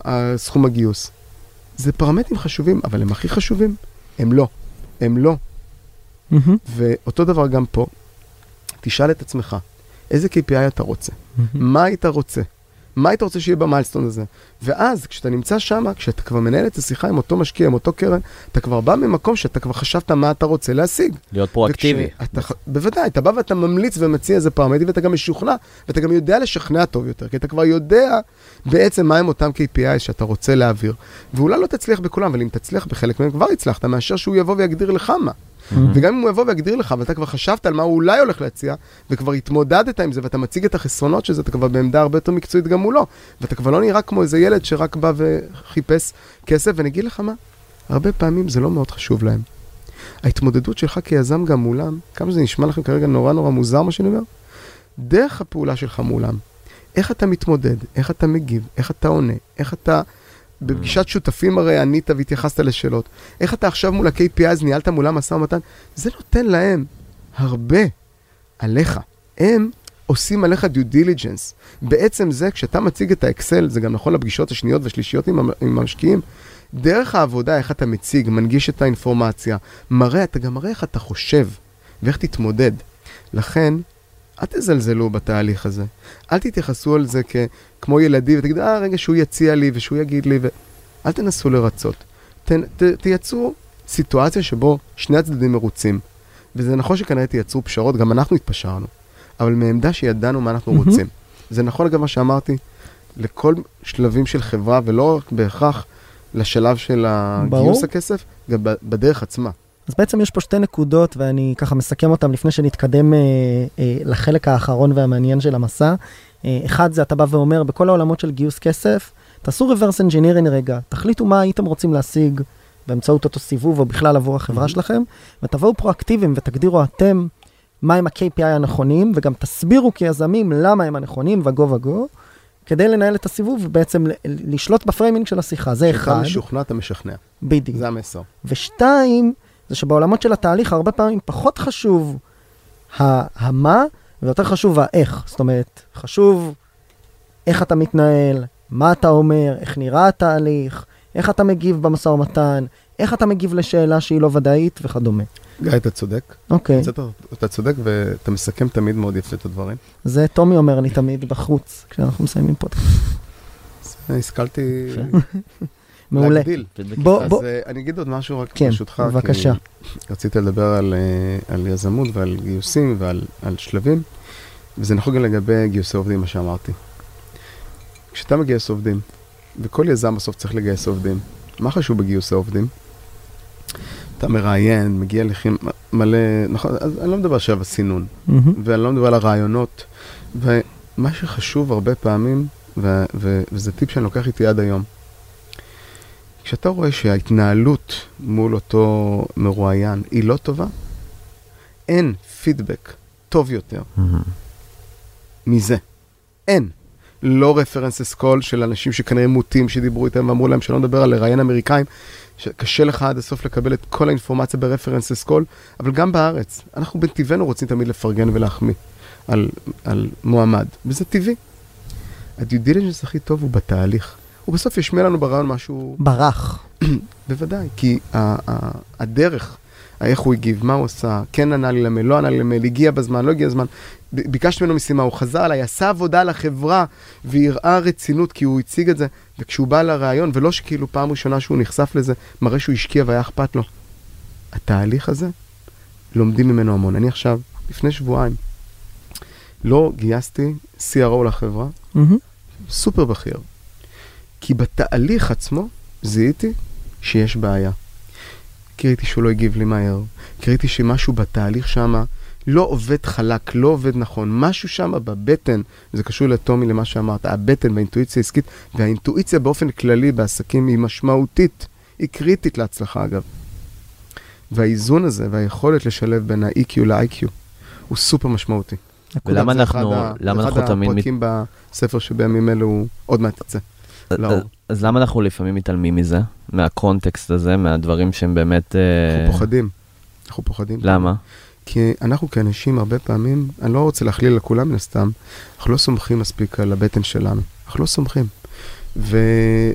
Speaker 1: הסכום הגיוס. זה פרמטרים חשובים, אבל הם הכי חשובים? הם לא. הם לא.
Speaker 2: מהמם,
Speaker 1: ואותו דבר גם פה. תשאל את עצמך, איזה KPI אתה רוצה?
Speaker 2: מהמם.
Speaker 1: מה היית רוצה? מה היית רוצה שיהיה במיילסטון הזה? ואז, כשאתה נמצא שם, כשאתה כבר מנהל את השיחה עם אותו משקיע, עם אותו קרן, אתה כבר בא ממקום שאתה כבר חשבת מה אתה רוצה להשיג.
Speaker 3: להיות פרואקטיבי.
Speaker 1: וכשאתה בוודאי, אתה בא ואתה ממליץ ומציע איזה פרמטרים, ואתה גם משוכנע, ואתה גם יודע לשכנע טוב יותר, כי אתה כבר יודע בעצם מהם אותם KPI שאתה רוצה להעביר. ואולי לא תצליח בכולם, אבל אם תצליח בחלק מהם, כבר הצלחת, מאשר שהוא יבוא ויגדיר לך מה. וגם אם הוא יבוא ויגדיר לך, ואתה כבר חשבת על מה הוא אולי הולך להציע, וכבר התמודדת עם זה, ואתה מציג את החסרונות של זה, אתה כבר בעמדה הרבה יותר מקצועית גם מולו. ואתה כבר לא נראה כמו איזה ילד שרק בא וחיפש כסף, ואני אגיד לך מה, הרבה פעמים זה לא מאוד חשוב להם. ההתמודדות שלך כיזם גם מולם, כמה שזה נשמע לכם כרגע נורא נורא מוזר מה שאני אומר, דרך הפעולה שלך מולם, איך אתה מתמודד, איך אתה מגיב, איך אתה עונה, איך אתה... בפגישת שותפים הרי ענית והתייחסת לשאלות. איך אתה עכשיו מול ה-KPIs ניהלת מולם משא ומתן? זה נותן להם הרבה עליך. הם עושים עליך due diligence. בעצם זה, כשאתה מציג את האקסל, זה גם נכון לפגישות השניות והשלישיות עם, עם המשקיעים, דרך העבודה, איך אתה מציג, מנגיש את האינפורמציה, מראה, אתה גם מראה איך אתה חושב ואיך תתמודד. לכן, אל תזלזלו בתהליך הזה. אל תתייחסו על זה כ- כמו ילדים ותגידו, אה, רגע, שהוא יציע לי ושהוא יגיד לי, ו... אל תנסו לרצות. ת, ת, תייצרו סיטואציה שבו שני הצדדים מרוצים. וזה נכון שכנראה תייצרו פשרות, גם אנחנו התפשרנו, אבל מעמדה שידענו מה אנחנו
Speaker 2: מהמם.
Speaker 1: רוצים. זה נכון אגב מה שאמרתי, לכל שלבים של חברה, ולא רק בהכרח לשלב של. גיוס הכסף, גם בדרך עצמה.
Speaker 2: אז בעצם יש פה שתי נקודות, ואני ככה מסכם אותן לפני שנתקדם אה, אה, לחלק האחרון והמעניין של המסע. אה, אחד זה אתה בא ואומר, בכל העולמות של גיוס כסף, תעשו reverse engineering רגע, תחליטו מה הייתם רוצים להשיג באמצעות אותו סיבוב או בכלל עבור החברה
Speaker 1: Mhm.
Speaker 2: שלכם, ותבואו פרואקטיביים ותגדירו אתם מהם ה-KPI הנכונים, וגם תסבירו כיזמים למה הם הנכונים, וגו וגו, כדי לנהל את הסיבוב ובעצם לשלוט בפריימינג של השיחה. זה
Speaker 1: אתה
Speaker 2: אחד,
Speaker 1: משוכנע, אתה משכנע.
Speaker 2: בדיוק.
Speaker 1: זה המסר.
Speaker 2: ושתיים, זה שבעולמות של התהליך הרבה פעמים פחות חשוב ה- המה ויותר חשוב האיך. זאת אומרת, חשוב איך אתה מתנהל, מה אתה אומר, איך נראה התהליך, איך אתה מגיב במשא ומתן, איך אתה מגיב לשאלה שהיא לא ודאית וכדומה.
Speaker 1: גיא, אתה צודק.
Speaker 2: אוקיי,
Speaker 1: אתה, אתה צודק ואתה מסכם תמיד מאוד יפה את הדברים.
Speaker 2: זה טומי אומר לי תמיד בחוץ, כשאנחנו מסיימים פודקאסט.
Speaker 1: אז השכלתי.
Speaker 2: מעולה.
Speaker 1: להגדיל.
Speaker 3: פידבק
Speaker 2: בוא-
Speaker 1: אז
Speaker 2: בוא-
Speaker 1: אה, אני אגיד עוד משהו רק
Speaker 2: כן,
Speaker 1: ברשותך.
Speaker 2: בבקשה.
Speaker 1: כי רציתי לדבר על, אה, על יזמות ועל גיוסים ועל על שלבים, וזה נכון גם לגבי גיוסי עובדים, מה שאמרתי. כשאתה מגייס עובדים, וכל יזם בסוף צריך לגייס עובדים, מה חשוב בגיוס העובדים? אתה מראיין, מגיע לכם מלא, נכון, אז אני לא מדבר עכשיו על סינון,
Speaker 2: מהמם.
Speaker 1: ואני לא מדבר על הרעיונות, ומה שחשוב הרבה פעמים, ו- ו- וזה טיפ שאני לוקח איתי עד היום, כשאתה רואה שההתנהלות מול אותו מרואיין היא לא טובה, אין פידבק טוב יותר מזה. אין. לא reference call של אנשים שכנראה מוטים שדיברו איתם ואמרו להם שלא נדבר על לראיין אמריקאים, שקשה לך עד הסוף לקבל את כל האינפורמציה ב reference call, אבל גם בארץ, אנחנו בטבענו רוצים תמיד לפרגן ולהחמיא על, על מועמד, וזה טבעי. ה due diligence הכי טוב הוא בתהליך. הוא בסוף ישמיע לנו בראיון משהו,
Speaker 2: ברח.
Speaker 1: בוודאי, כי הדרך, איך הוא הגיב, מה הוא עשה, כן ענה לי למייל, לא ענה לי למייל, הגיע בזמן, לא הגיע בזמן, ביקשתי ממנו משימה, הוא חזר עליי, עשה עבודה לחברה והראה רצינות כי הוא הציג את זה, וכשהוא בא לראיון, ולא שכאילו פעם ראשונה שהוא נחשף לזה, מראה שהוא השקיע והיה אכפת לו. התהליך הזה, לומדים ממנו המון. אני עכשיו, לפני שבועיים, לא גייסתי CRO לחברה,
Speaker 2: מהמם.
Speaker 1: סופר בכיר. כי בתהליך עצמו זיהיתי שיש בעיה. כי ראיתי שהוא לא הגיב לי מהר, כי ראיתי שמשהו בתהליך שם לא עובד חלק, לא עובד נכון, משהו שם בבטן, זה קשור לטומי למה שאמרת, הבטן והאינטואיציה העסקית, והאינטואיציה באופן כללי בעסקים היא משמעותית, היא קריטית להצלחה אגב. והאיזון הזה והיכולת לשלב בין ה-EQ ל-IQ הוא סופר משמעותי.
Speaker 3: ולמה
Speaker 1: זה
Speaker 3: אנחנו, למה
Speaker 1: זה
Speaker 3: אנחנו תמיד... מת-
Speaker 1: אחד הפרקים בספר שבימים אלו עוד מעט יצא.
Speaker 3: אז- אז למה אנחנו לפעמים מתעלמים מזה? מהקונטקסט הזה, מהדברים שהם באמת... אה,
Speaker 1: אנחנו פוחדים. אנחנו פוחדים.
Speaker 3: למה?
Speaker 1: כי אנחנו כאנשים הרבה פעמים, אני לא רוצה להכליל לכולם מן הסתם, אנחנו לא סומכים מספיק על הבטן שלנו. אנחנו לא סומכים. ו...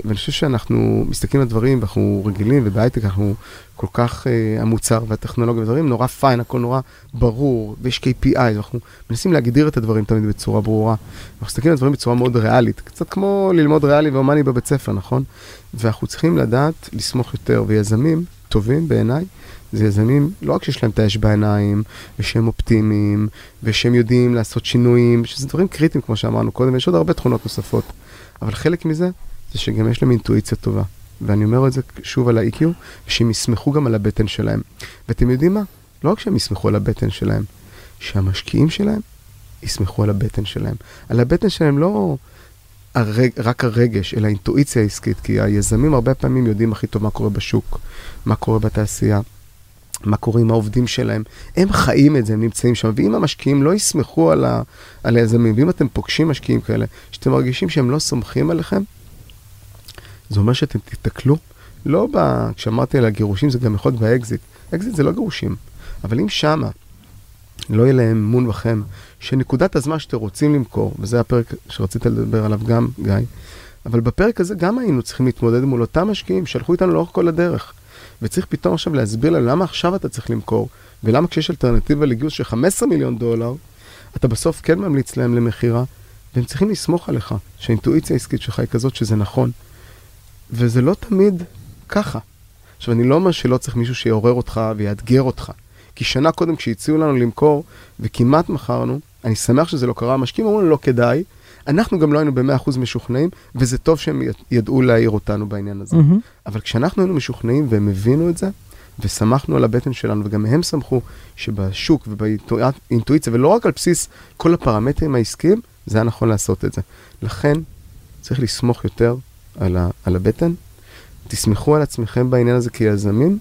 Speaker 1: ואני חושב שאנחנו מסתכלים על דברים ואנחנו רגילים, ובהייטק אנחנו כל כך, uh, המוצר והטכנולוגיה ודברים נורא פיין, הכל נורא ברור, ויש KPI, ואנחנו מנסים להגדיר את הדברים תמיד בצורה ברורה. אנחנו מסתכלים על דברים בצורה מאוד ריאלית, קצת כמו ללמוד ריאלי והומני בבית ספר, נכון? ואנחנו צריכים לדעת לסמוך יותר, ויזמים טובים בעיניי, זה יזמים, לא רק שיש להם את האש בעיניים, ושהם אופטימיים, ושהם יודעים לעשות שינויים, שזה דברים קריטיים, כמו שאמרנו קודם, ויש עוד הרבה תכונות נוספות. אבל חלק מזה, זה שגם יש להם אינטואיציה טובה. ואני אומר את זה שוב על ה-EQ, שהם יסמכו גם על הבטן שלהם. ואתם יודעים מה? לא רק שהם יסמכו על הבטן שלהם, שהמשקיעים שלהם יסמכו על הבטן שלהם. על הבטן שלהם לא הרג, רק הרגש, אלא האינטואיציה העסקית, כי היזמים הרבה פעמים יודעים הכי טוב מה קורה בשוק, מה קורה בתעשייה. מה קורה עם העובדים שלהם, הם חיים את זה, הם נמצאים שם, ואם המשקיעים לא יסמכו על, ה, על היזמים, ואם אתם פוגשים משקיעים כאלה, שאתם מרגישים שהם לא סומכים עליכם, זה אומר שאתם תיתקלו, לא ב... כשאמרתי על הגירושים זה גם יכול להיות באקזיט, אקזיט זה לא גירושים, אבל אם שמה לא יהיה להם אמון בכם, שנקודת הזמן שאתם רוצים למכור, וזה הפרק שרצית לדבר עליו גם, גיא, אבל בפרק הזה גם היינו צריכים להתמודד מול אותם משקיעים שהלכו איתנו לאורך כל הדרך. וצריך פתאום עכשיו להסביר להם למה עכשיו אתה צריך למכור, ולמה כשיש אלטרנטיבה לגיוס של 15 מיליון דולר, אתה בסוף כן ממליץ להם למכירה, והם צריכים לסמוך עליך, שהאינטואיציה העסקית שלך היא כזאת שזה נכון. וזה לא תמיד ככה. עכשיו, אני לא אומר שלא צריך מישהו שיעורר אותך ויאתגר אותך. כי שנה קודם כשהציעו לנו למכור, וכמעט מכרנו, אני שמח שזה לא קרה, המשקיעים אמרו לנו לא כדאי, אנחנו גם לא היינו ב-100% משוכנעים, וזה טוב שהם ידעו להעיר אותנו בעניין הזה.
Speaker 2: מהמם.
Speaker 1: אבל כשאנחנו היינו משוכנעים והם הבינו את זה, וסמכנו על הבטן שלנו, וגם הם סמכו שבשוק ובאינטואיציה, ולא רק על בסיס כל הפרמטרים העסקיים, זה היה נכון לעשות את זה. לכן, צריך לסמוך יותר על, ה, על הבטן. תסמכו על עצמכם בעניין הזה כיזמים,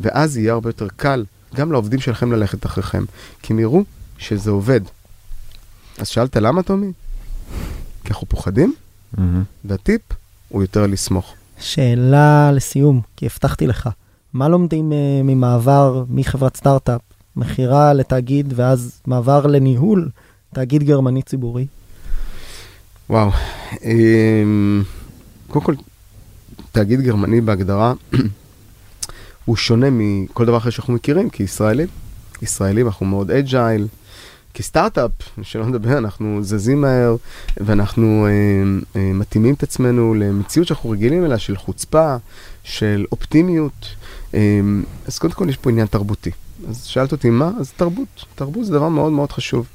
Speaker 1: ואז יהיה הרבה יותר קל גם לעובדים שלכם ללכת אחריכם, כי הם יראו שזה עובד. אז שאלת למה, טומי? כי אנחנו פוחדים,
Speaker 3: מהמם.
Speaker 1: והטיפ הוא יותר לסמוך.
Speaker 2: שאלה לסיום, כי הבטחתי לך. מה לומדים uh, ממעבר מחברת סטארט-אפ, מכירה לתאגיד, ואז מעבר לניהול תאגיד גרמני ציבורי?
Speaker 1: וואו, אמ, קודם כל, תאגיד גרמני בהגדרה הוא שונה מכל דבר אחר שאנחנו מכירים כישראלים. ישראלים, אנחנו מאוד אג'ייל. כסטארט-אפ, שלא נדבר, אנחנו זזים מהר ואנחנו אה, אה, מתאימים את עצמנו למציאות שאנחנו רגילים אליה, של חוצפה, של אופטימיות. אה, אז קודם כל יש פה עניין תרבותי. אז שאלת אותי מה? אז תרבות. תרבות זה דבר מאוד מאוד חשוב.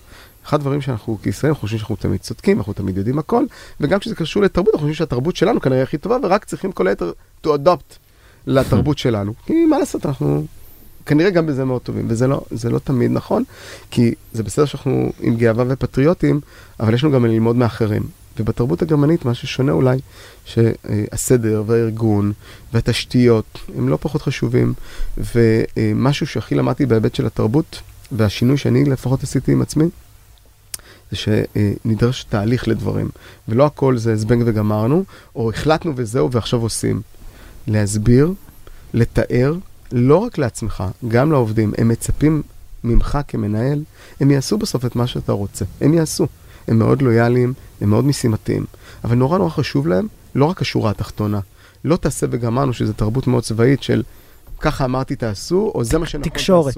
Speaker 1: אחד הדברים שאנחנו כישראלים חושבים שאנחנו תמיד צודקים, אנחנו תמיד יודעים הכל, וגם כשזה קשור לתרבות, אנחנו חושבים שהתרבות שלנו כנראה הכי טובה, ורק צריכים כל היתר to adopt לתרבות שלנו. כי מה לעשות, אנחנו כנראה גם בזה מאוד טובים, וזה לא, לא תמיד נכון, כי זה בסדר שאנחנו עם גאווה ופטריוטים, אבל יש לנו גם ללמוד מאחרים. ובתרבות הגרמנית, מה ששונה אולי, שהסדר והארגון והתשתיות הם לא פחות חשובים, ומשהו שהכי למדתי בהיבט של התרבות, והשינוי שאני לפחות עשיתי עם עצמי, זה שנדרש תהליך לדברים, ולא הכל זה זבנג וגמרנו, או החלטנו וזהו ועכשיו עושים. להסביר, לתאר, לא רק לעצמך, גם לעובדים. הם מצפים ממך כמנהל, הם יעשו בסוף את מה שאתה רוצה. הם יעשו. הם מאוד לויאליים, הם מאוד משימתיים. אבל נורא נורא חשוב להם, לא רק השורה התחתונה. לא תעשה וגמרנו, שזו תרבות מאוד צבאית של ככה אמרתי תעשו, או זה מה שנכון תעשו.
Speaker 2: תקשורת.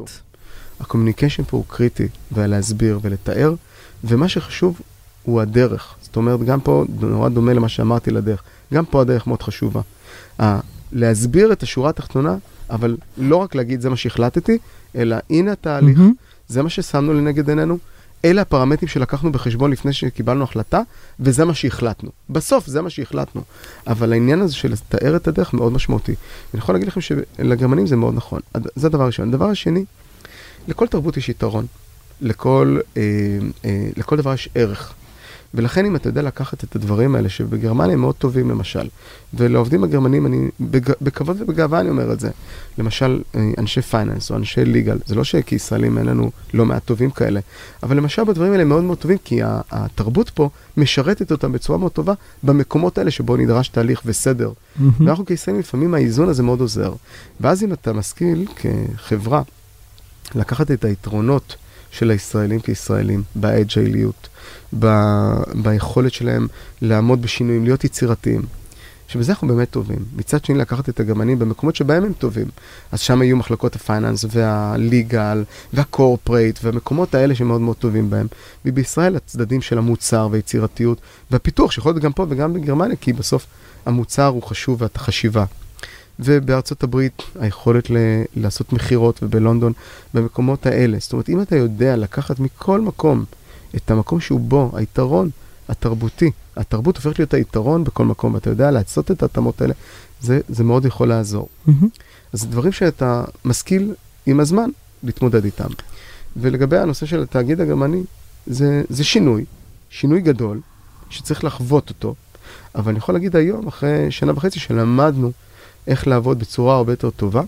Speaker 1: ה communication פה הוא קריטי, ולהסביר ולתאר, ומה שחשוב הוא הדרך. זאת אומרת, גם פה נורא דומה למה שאמרתי לדרך. גם פה הדרך מאוד חשובה. להסביר את השורה התחתונה, אבל לא רק להגיד זה מה שהחלטתי, אלא הנה התהליך,
Speaker 2: מהמם.
Speaker 1: זה מה ששמנו לנגד עינינו, אלה הפרמטרים שלקחנו בחשבון לפני שקיבלנו החלטה, וזה מה שהחלטנו. בסוף זה מה שהחלטנו. אבל העניין הזה של לתאר את הדרך מאוד משמעותי. אני יכול להגיד לכם שלגרמנים זה מאוד נכון. זה הדבר הראשון. הדבר השני, לכל תרבות יש יתרון. לכל, אה, אה, לכל דבר יש ערך. ולכן אם אתה יודע לקחת את הדברים האלה, שבגרמניה הם מאוד טובים למשל, ולעובדים הגרמנים, אני בג... בכבוד ובגאווה אני אומר את זה, למשל אה, אנשי פייננס או אנשי ליגל, זה לא שכישראלים אין לנו לא מעט טובים כאלה, אבל למשל בדברים האלה הם מאוד מאוד טובים, כי התרבות פה משרתת אותם בצורה מאוד טובה במקומות האלה שבו נדרש תהליך וסדר.
Speaker 2: מהמם.
Speaker 1: ואנחנו כישראלים לפעמים האיזון הזה מאוד עוזר. ואז אם אתה משכיל כחברה לקחת את היתרונות של הישראלים כישראלים באג'ייליות, ב- ביכולת שלהם לעמוד בשינויים, להיות יצירתיים. שבזה אנחנו באמת טובים. מצד שני, לקחת את הגרמנים במקומות שבהם הם טובים. אז שם יהיו מחלקות הפייננס והליגל והקורפרייט והמקומות האלה שמאוד מאוד טובים בהם. ובישראל הצדדים של המוצר והיצירתיות והפיתוח, שיכול להיות גם פה וגם בגרמניה, כי בסוף המוצר הוא חשוב והחשיבה. ובארצות הברית היכולת ל- לעשות מכירות ובלונדון, במקומות האלה. זאת אומרת, אם אתה יודע לקחת מכל מקום את המקום שהוא בו, היתרון התרבותי, התרבות הופכת להיות היתרון בכל מקום, ואתה יודע לעשות את ההתאמות האלה, זה, זה מאוד יכול לעזור.
Speaker 2: מהמם.
Speaker 1: אז זה דברים שאתה משכיל עם הזמן להתמודד איתם. ולגבי הנושא של התאגיד הגרמני, זה, זה שינוי, שינוי גדול, שצריך לחוות אותו, אבל אני יכול להגיד היום, אחרי שנה וחצי, שלמדנו איך לעבוד בצורה הרבה יותר טובה,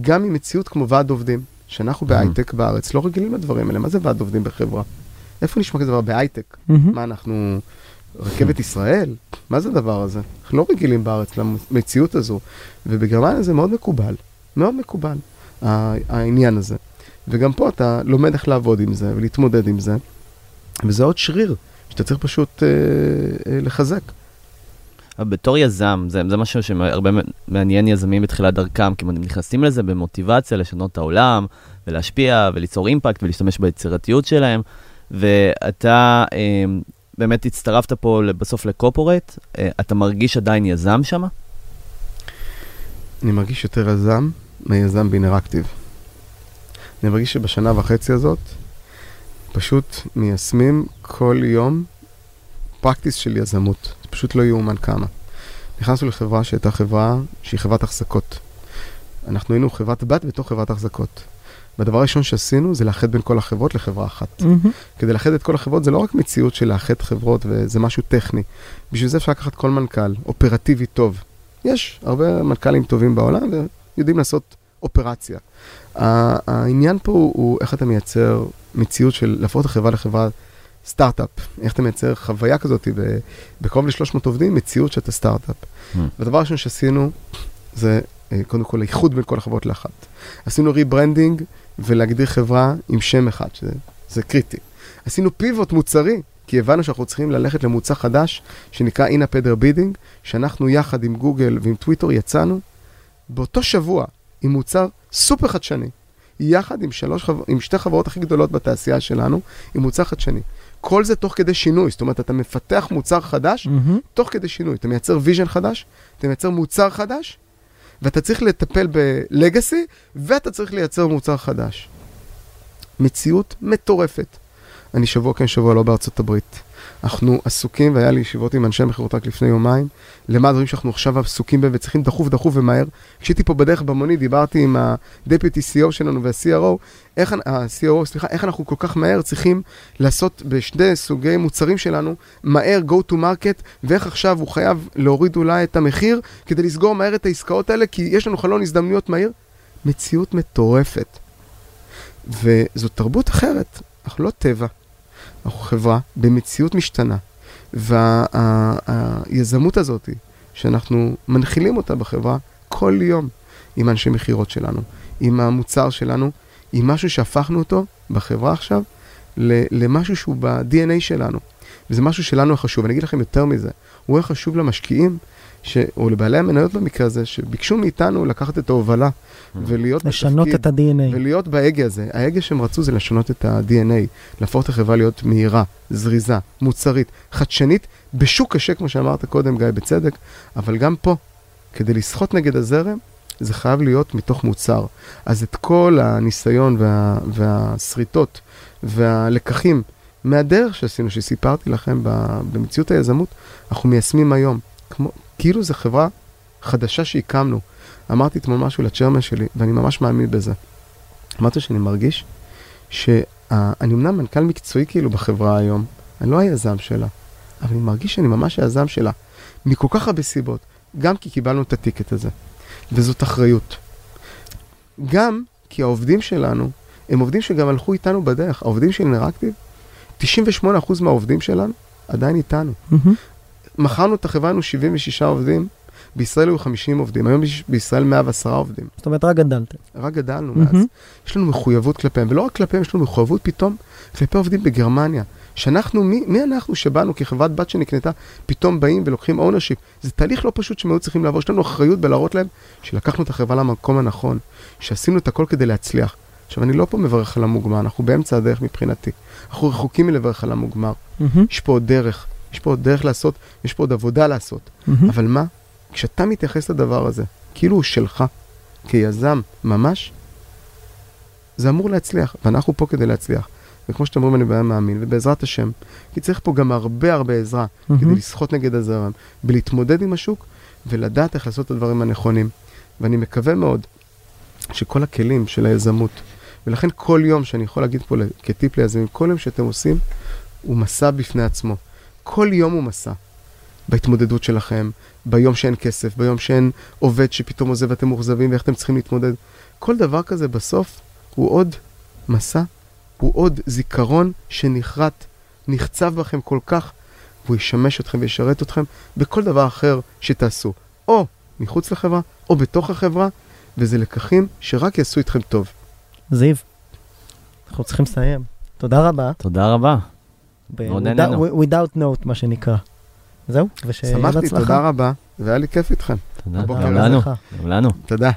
Speaker 1: גם עם מציאות כמו ועד עובדים, שאנחנו בהייטק בארץ לא רגילים לדברים האלה. מה זה ועד עובדים בחברה? איפה נשמע כזה דבר בהייטק? מה, אנחנו רכבת ישראל? מה זה הדבר הזה? אנחנו לא רגילים בארץ למציאות הזו, ובגרמניה זה מאוד מקובל, מאוד מקובל, העניין הזה. וגם פה אתה לומד איך לעבוד עם זה ולהתמודד עם זה, וזה עוד שריר שאתה צריך פשוט אה, אה, לחזק.
Speaker 3: בתור יזם, זה, זה משהו שהרבה מעניין יזמים בתחילת דרכם, כי הם נכנסים לזה במוטיבציה לשנות את העולם, ולהשפיע, וליצור אימפקט, ולהשתמש ביצירתיות שלהם, ואתה אה, באמת הצטרפת פה בסוף לקופורט, אה, אתה מרגיש עדיין יזם שם?
Speaker 1: אני מרגיש יותר יזם מיזם באינראקטיב. אני מרגיש שבשנה וחצי הזאת פשוט מיישמים כל יום פרקטיס של יזמות. זה פשוט לא יאומן כמה. נכנסנו לחברה שהייתה חברה שהיא חברת החזקות. אנחנו היינו חברת בת בתוך חברת החזקות. והדבר הראשון שעשינו זה לאחד בין כל החברות לחברה אחת.
Speaker 2: מהמם.
Speaker 1: כדי לאחד את כל החברות זה לא רק מציאות של לאחד חברות וזה משהו טכני. בשביל זה אפשר לקחת כל מנכ"ל, אופרטיבי טוב. יש הרבה מנכ"לים טובים בעולם ויודעים לעשות אופרציה. העניין פה הוא, הוא איך אתה מייצר מציאות של להפוך את החברה לחברה סטארט-אפ. איך אתה מייצר חוויה כזאת בקרוב ל-300 עובדים, מציאות שאתה סטארט-אפ.
Speaker 3: Hmm.
Speaker 1: והדבר הראשון שעשינו זה אה, קודם כל האיחוד בין כל החברות לאחת. עשינו rebranding ולהגדיר חברה עם שם אחד, שזה זה קריטי. עשינו פיבוט מוצרי, כי הבנו שאנחנו צריכים ללכת למוצר חדש שנקרא in-app header bidding, שאנחנו יחד עם גוגל ועם טוויטר יצאנו באותו שבוע עם מוצר סופר חדשני, יחד עם, שלוש חבר... עם שתי חברות הכי גדולות בתעשייה שלנו, עם מוצר חדשני. כל זה תוך כדי שינוי, זאת אומרת, אתה מפתח מוצר חדש
Speaker 2: מהמם.
Speaker 1: תוך כדי שינוי. אתה מייצר vision חדש, אתה מייצר מוצר חדש, ואתה צריך לטפל ב legacy, ואתה צריך לייצר מוצר חדש. מציאות מטורפת. אני שבוע כן שבוע לא בארצות הברית. אנחנו עסוקים, והיה לי ישיבות עם אנשי מכירות רק לפני יומיים, למה הדברים שאנחנו עכשיו עסוקים בהם וצריכים דחוף דחוף ומהר. כשהייתי פה בדרך במונית, דיברתי עם ה-Deputy CEO שלנו וה-CRO, איך, ה-CRO, סליחה, איך אנחנו כל כך מהר צריכים לעשות בשני סוגי מוצרים שלנו, מהר go to market, ואיך עכשיו הוא חייב להוריד אולי את המחיר כדי לסגור מהר את העסקאות האלה, כי יש לנו חלון הזדמנויות מהיר. מציאות מטורפת. וזו תרבות אחרת, אנחנו לא טבע, אנחנו חברה במציאות משתנה. והיזמות הזאת, שאנחנו מנחילים אותה בחברה כל יום עם אנשי מכירות שלנו, עם המוצר שלנו, עם משהו שהפכנו אותו בחברה עכשיו למשהו שהוא ב-DNA שלנו. וזה משהו שלנו חשוב. אני אגיד לכם יותר מזה, הוא יהיה חשוב למשקיעים, ש... או לבעלי המניות במקרה הזה, שביקשו מאיתנו לקחת את ההובלה ולהיות
Speaker 2: לשנות את ה-DNA.
Speaker 1: ולהיות בהגה הזה. ההגה שהם רצו זה לשנות את ה-DNA, להפוך את החברה להיות מהירה, זריזה, מוצרית, חדשנית, בשוק קשה, כמו שאמרת קודם, גיא, בצדק, אבל גם פה, כדי לסחוט נגד הזרם, זה חייב להיות מתוך מוצר. אז את כל הניסיון וה, והשריטות והלקחים מהדרך שעשינו, שסיפרתי לכם במציאות היזמות, אנחנו מיישמים היום. כמו, כאילו זו חברה חדשה שהקמנו. אמרתי אתמול משהו לצ'רמן שלי, ואני ממש מאמין בזה. אמרתי שאני מרגיש שאני אמנם מנכ"ל מקצועי כאילו בחברה היום, אני לא היזם שלה, אבל אני מרגיש שאני ממש היזם שלה, מכל כך הרבה סיבות. גם כי קיבלנו את הטיקט הזה, וזאת אחריות. גם כי העובדים שלנו הם עובדים שגם הלכו איתנו בדרך. העובדים של אינראקטיב, 98% מהעובדים שלנו עדיין איתנו.
Speaker 2: מהמם.
Speaker 1: מכרנו את החברה, היינו 76 עובדים, בישראל היו 50 עובדים, היום יש בישראל 110 עובדים.
Speaker 2: זאת אומרת, רק גדלתם.
Speaker 1: רק גדלנו
Speaker 2: מהמם.
Speaker 1: מאז. יש לנו מחויבות כלפיהם, ולא רק כלפיהם, יש לנו מחויבות פתאום כלפי עובדים בגרמניה. שאנחנו, מי, מי אנחנו שבאנו כחברת בת שנקנתה, פתאום באים ולוקחים ownership. זה תהליך לא פשוט שהם היו צריכים לעבור, יש לנו אחריות בלהראות להם שלקחנו את החברה למקום הנכון, שעשינו את הכל כדי להצליח. עכשיו, אני לא פה מברך על המוגמר, אנחנו באמצע הדרך מבחינתי. אנחנו רחוקים מלברך על המוגמר.
Speaker 2: מהמם.
Speaker 1: יש פה עוד דרך, יש פה עוד דרך לעשות, יש פה עוד עבודה לעשות.
Speaker 2: מהמם.
Speaker 1: אבל מה? כשאתה מתייחס לדבר הזה, כאילו הוא שלך, כיזם ממש, זה אמור להצליח, ואנחנו פה כדי להצליח. וכמו שאתם אומרים, אני באמת מאמין, ובעזרת השם, כי צריך פה גם הרבה הרבה עזרה,
Speaker 2: מהמם.
Speaker 1: כדי לסחוט נגד הזרם, ולהתמודד עם השוק, ולדעת איך לעשות את הדברים הנכונים. ואני מקווה מאוד שכל הכלים של היזמות, ולכן כל יום שאני יכול להגיד פה כטיפ ליזמים, כל יום שאתם עושים, הוא מסע בפני עצמו. כל יום הוא מסע. בהתמודדות שלכם, ביום שאין כסף, ביום שאין עובד שפתאום עוזב ואתם מאוכזבים ואיך אתם צריכים להתמודד. כל דבר כזה בסוף הוא עוד מסע, הוא עוד זיכרון שנחרט, נחצב בכם כל כך, והוא ישמש אתכם וישרת אתכם בכל דבר אחר שתעשו, או מחוץ לחברה, או בתוך החברה, וזה לקחים שרק יעשו איתכם טוב.
Speaker 2: זיו, אנחנו צריכים לסיים. תודה רבה.
Speaker 3: תודה רבה.
Speaker 2: Without- note, מה שנקרא. זהו, ושיהיה
Speaker 1: שמחתי,
Speaker 2: בהצלחה.
Speaker 1: תודה רבה, והיה לי כיף איתכם.
Speaker 3: תודה. גם לנו.
Speaker 1: תודה.